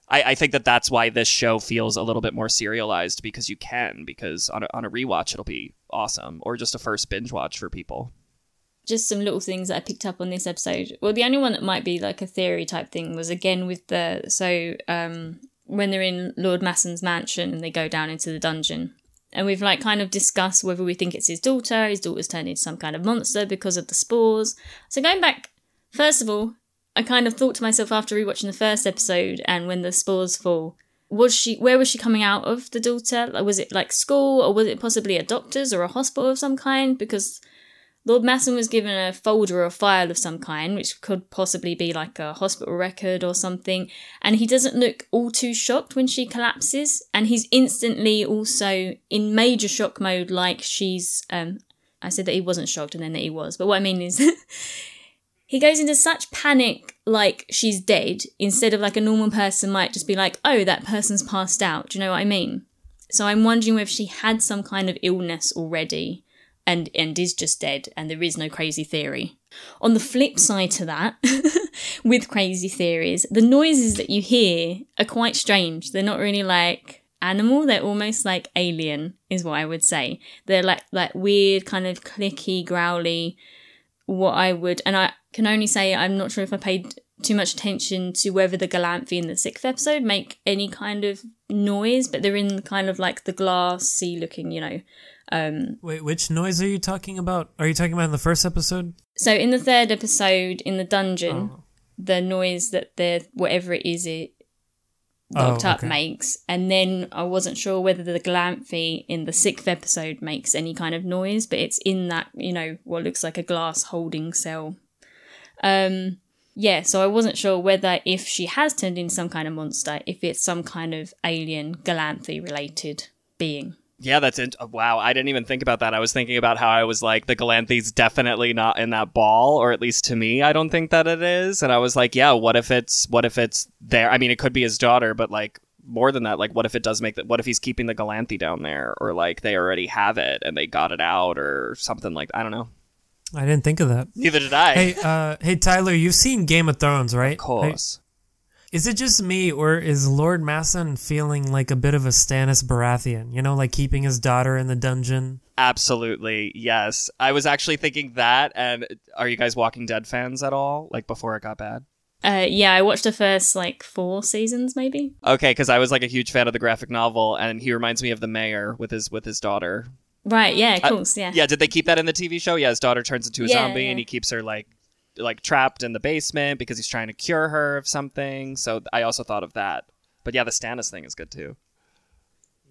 I, I think that that's why this show feels a little bit more serialized because you can because on a, on a rewatch it'll be awesome or just a first binge watch for people Just some little things that I picked up on this episode. Well, the only one that might be like a theory type thing was again with the so um when they're in Lord Massen's mansion and they go down into the dungeon. And we've like kind of discussed whether we think it's his daughter, his daughter's turned into some kind of monster because of the spores. So going back, first of all, I kind of thought to myself after rewatching the first episode and when the spores fall, was she where was she coming out of the daughter? Was it like school or was it possibly a doctor's or a hospital of some kind? Because Lord Massen was given a folder or a file of some kind, which could possibly be like a hospital record or something, and he doesn't look all too shocked when she collapses, and he's instantly also in major shock mode, like she's. Um, I said that he wasn't shocked, and then that he was, but what I mean is. He goes into such panic, like she's dead, instead of like a normal person might just be like, oh, that person's passed out. Do you know what I mean? So I'm wondering whether she had some kind of illness already and and is just dead and there is no crazy theory. On the flip side to that, with crazy theories, the noises that you hear are quite strange. They're not really like animal, they're almost like alien is what I would say. They're like like weird kind of clicky, growly what I would, and I can only say I'm not sure if I paid too much attention to whether the Galanthi in the sixth episode make any kind of noise, but they're in kind of like the glassy looking, you know. Um, Wait, which noise are you talking about? Are you talking about in the first episode? so in the third episode in the dungeon, Oh. the noise that the whatever it is it Oh, locked up okay. makes, and then I wasn't sure whether the Galanthi in the sixth episode makes any kind of noise, but it's in that you know what looks like a glass holding cell. Um, yeah, so I wasn't sure whether if she has turned into some kind of monster, if it's some kind of alien Galanthi related being. Yeah, that's it. Wow, I didn't even think about that. I was thinking about how I was like, the Galanthi's definitely not in that ball, or at least to me, I don't think that it is. And I was like, yeah, what if it's what if it's there? I mean, it could be his daughter, but like more than that, like what if it does make that? What if he's keeping the Galanthi down there, or like they already have it and they got it out, or something like I don't know. I didn't think of that. Neither did I. Hey, uh, hey, Tyler, you've seen Game of Thrones, right? of course. Is it just me, or is Lord Massen feeling like a bit of a Stannis Baratheon? You know, like keeping his daughter in the dungeon. Absolutely, yes. I was actually thinking that. And are you guys Walking Dead fans at all? Like before it got bad? Uh, yeah, I watched the first like four seasons, maybe. Okay, because I was like a huge fan of the graphic novel, and he reminds me of the mayor with his with his daughter. Right? Yeah, of Uh, course. yeah. Yeah, did they keep that in the TV show? Yeah, his daughter turns into a Yeah, zombie, yeah. and he keeps her like like trapped in the basement because he's trying to cure her of something. So I also thought of that. But yeah, the Stannis thing is good too.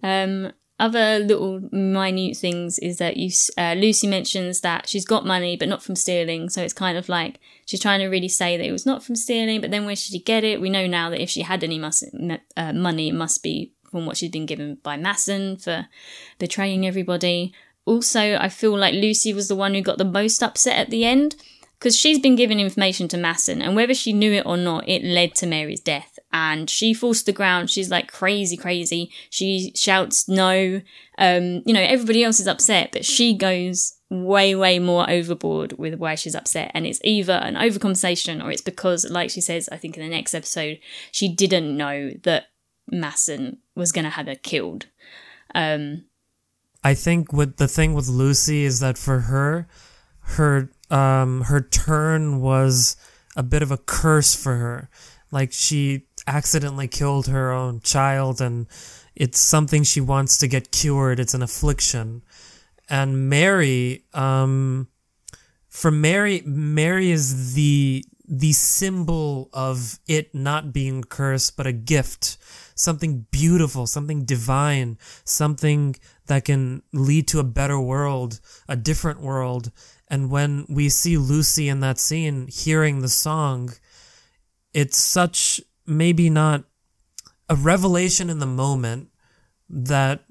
Um, other little minute things is that you uh, Lucy mentions that she's got money, but not from stealing. So it's kind of like she's trying to really say that it was not from stealing. But then where should she get it? We know now that if she had any uh, money, it must be from what she'd been given by Massen for betraying everybody. Also, I feel like Lucy was the one who got the most upset at the end because she's been given information to Massen, and whether she knew it or not, it led to Mary's death. And she falls to the ground. She's like crazy, crazy. She shouts no. Um, you know, everybody else is upset, but she goes way, way more overboard with why she's upset. And it's either an overcompensation or it's because, like she says, I think in the next episode, she didn't know that Massen was going to have her killed. Um, I think what the thing with Lucy is that for her, her um her turn was a bit of a curse for her. Like she accidentally killed her own child and it's something she wants to get cured. It's an affliction. And Mary, um for Mary, Mary is the the symbol of it not being cursed, but a gift, something beautiful, something divine, something that can lead to a better world, a different world. And when we see Lucy in that scene hearing the song, it's such maybe not a revelation in the moment that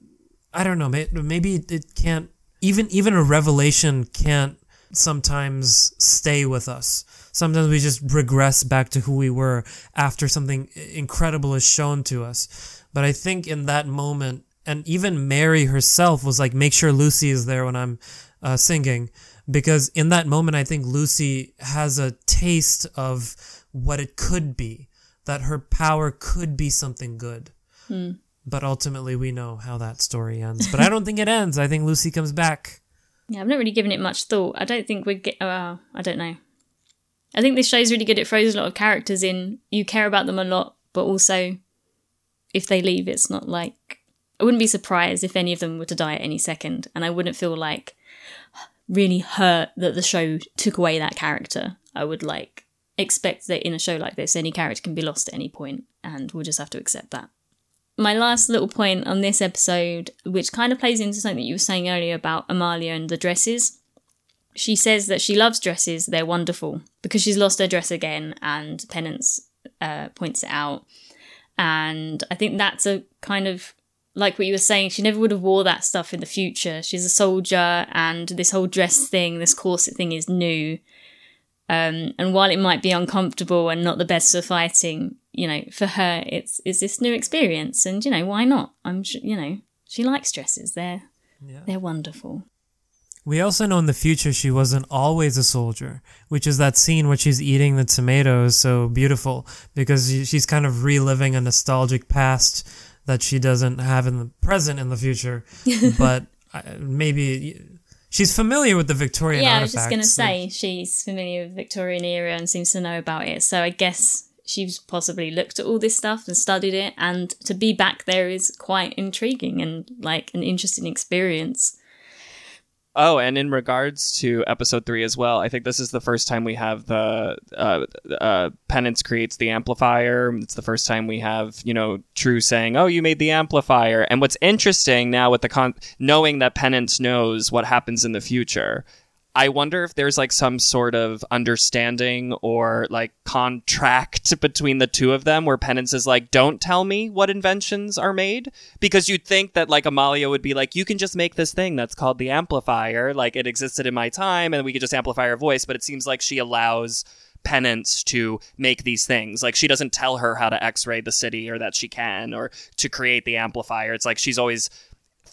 I don't know, maybe it can't even even a revelation can't sometimes stay with us. Sometimes we just regress back to who we were after something incredible is shown to us. But I think in that moment, and even Mary herself was like, make sure Lucy is there when I'm uh, singing. Because in that moment, I think Lucy has a taste of what it could be, that her power could be something good. But ultimately, we know how that story ends. But I don't think it ends. I think Lucy comes back. Yeah, I've not really given it much thought. I don't think we'd get. Uh, I don't know. I think this show's really good. It throws a lot of characters in. You care about them a lot, but also, if they leave, it's not like. I wouldn't be surprised if any of them were to die at any second, and I wouldn't feel like really hurt that the show took away that character. I would like expect that in a show like this, any character can be lost at any point, and we'll just have to accept that my last little point on this episode, which kind of plays into something you were saying earlier about Amalia and the dresses. She says that she loves dresses, they're wonderful, because she's lost her dress again, and Penance uh, points it out. And I think that's a kind of like what you were saying, she never would have wore that stuff in the future. She's a soldier, and this whole dress thing, this corset thing is new. Um, and while it might be uncomfortable and not the best for fighting, you know, for her, it's it's this new experience, and you know, why not? I'm sure, you know, she likes dresses. They're they're wonderful. We also know in the future she wasn't always a soldier, which is that scene where she's eating the tomatoes so beautiful because she's kind of reliving a nostalgic past that she doesn't have in the present in the future. but maybe she's familiar with the Victorian yeah, I was just going to say she's familiar with Victorian era and seems to know about it. So I guess she's possibly looked at all this stuff and studied it. And to be back there is quite intriguing and like an interesting experience. Oh, and in regards to episode three as well, I think this is the first time we have the uh, uh, Penance creates the amplifier. It's the first time we have you know True saying, "Oh, you made the amplifier." And what's interesting now with the con, knowing that Penance knows what happens in the future, I wonder if there's like some sort of understanding or like contract between the two of them where Penance is like, don't tell me what inventions are made. Because you'd think that like Amalia would be like, you can just make this thing that's called the amplifier. Like it existed in my time and we could just amplify her voice. But it seems like she allows Penance to make these things. Like she doesn't tell her how to x ray the city or that she can or to create the amplifier. It's like she's always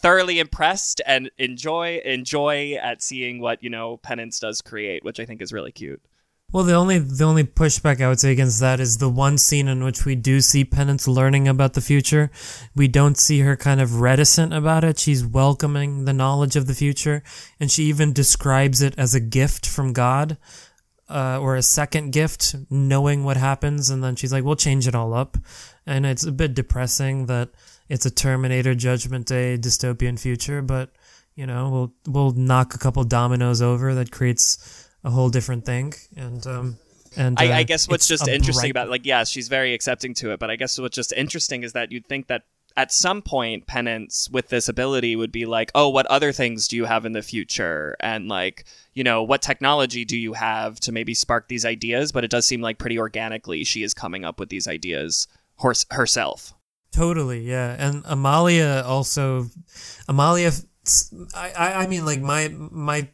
thoroughly impressed and enjoy enjoy at seeing what you know penance does create which i think is really cute Well, the only the only pushback I would say against that is the one scene in which we do see Penance learning about the future. We don't see her kind of reticent about it. She's welcoming the knowledge of the future, and she even describes it as a gift from God, uh, or a second gift, knowing what happens, and then she's like, "We'll change it all up," and it's a bit depressing that it's a Terminator Judgment Day dystopian future, but you know, we'll we'll knock a couple dominoes over that creates a whole different thing, and um, and I, uh, I guess what's just interesting bright- about like yeah she's very accepting to it but i guess what's just interesting is that you'd think that at some point penance with this ability would be like oh what other things do you have in the future? And like you know what technology do you have to maybe spark these ideas? But it does seem like pretty organically she is coming up with these ideas hers- herself Totally, yeah. And Amalia also, Amalia, I, I, I mean, like my, my,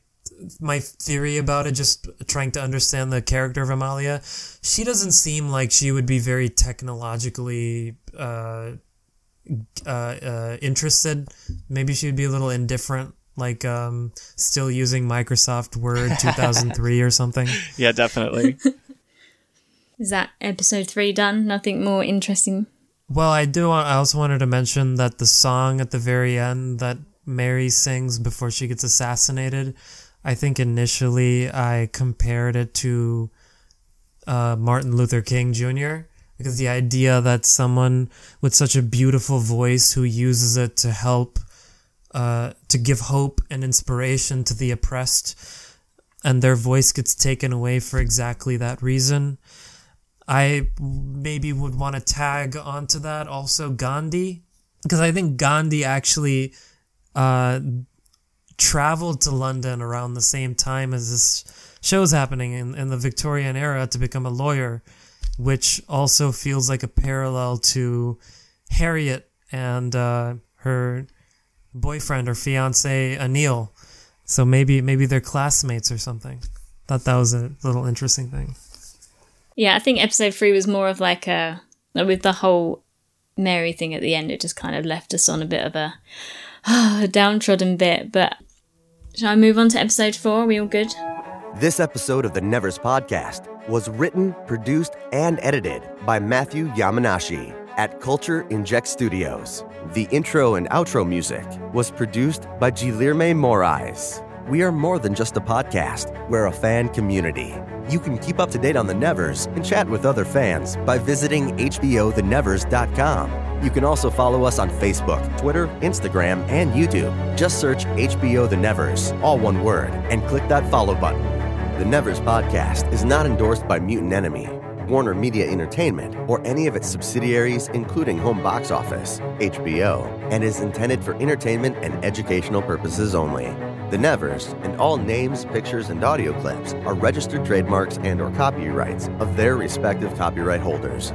my theory about it, just trying to understand the character of Amalia, she doesn't seem like she would be very technologically, uh, uh, uh, interested. Maybe she'd be a little indifferent, like, um, still using Microsoft Word 2003 or something. yeah definitely Is that episode three done? Nothing more interesting. Well, I do. want- I also wanted to mention that the song at the very end that Mary sings before she gets assassinated. I think initially I compared it to uh, Martin Luther King Jr. because the idea that someone with such a beautiful voice who uses it to help, uh, to give hope and inspiration to the oppressed, and their voice gets taken away for exactly that reason. I maybe would want to tag onto that also Gandhi because I think Gandhi actually uh, traveled to London around the same time as this show's happening in, in the Victorian era to become a lawyer, which also feels like a parallel to Harriet and uh, her boyfriend or fiance Anil. So maybe maybe they're classmates or something. Thought that was a little interesting thing. Yeah, I think episode three was more of like a with the whole Mary thing at the end. It just kind of left us on a bit of a, a downtrodden bit. But shall I move on to episode four? Are we all good? This episode of the Nevers podcast was written, produced, and edited by Matthew Yamanashi at Culture Inject Studios. The intro and outro music was produced by Guilherme Moraes. We are more than just a podcast, we're a fan community. You can keep up to date on the Nevers and chat with other fans by visiting HBOTheNevers.com. You can also follow us on Facebook, Twitter, Instagram, and YouTube. Just search HBO The Nevers, all one word, and click that follow button. The Nevers podcast is not endorsed by Mutant Enemy, Warner Media Entertainment, or any of its subsidiaries, including Home Box Office, HBO, and is intended for entertainment and educational purposes only. The Nevers and all names, pictures, and audio clips are registered trademarks and or copyrights of their respective copyright holders.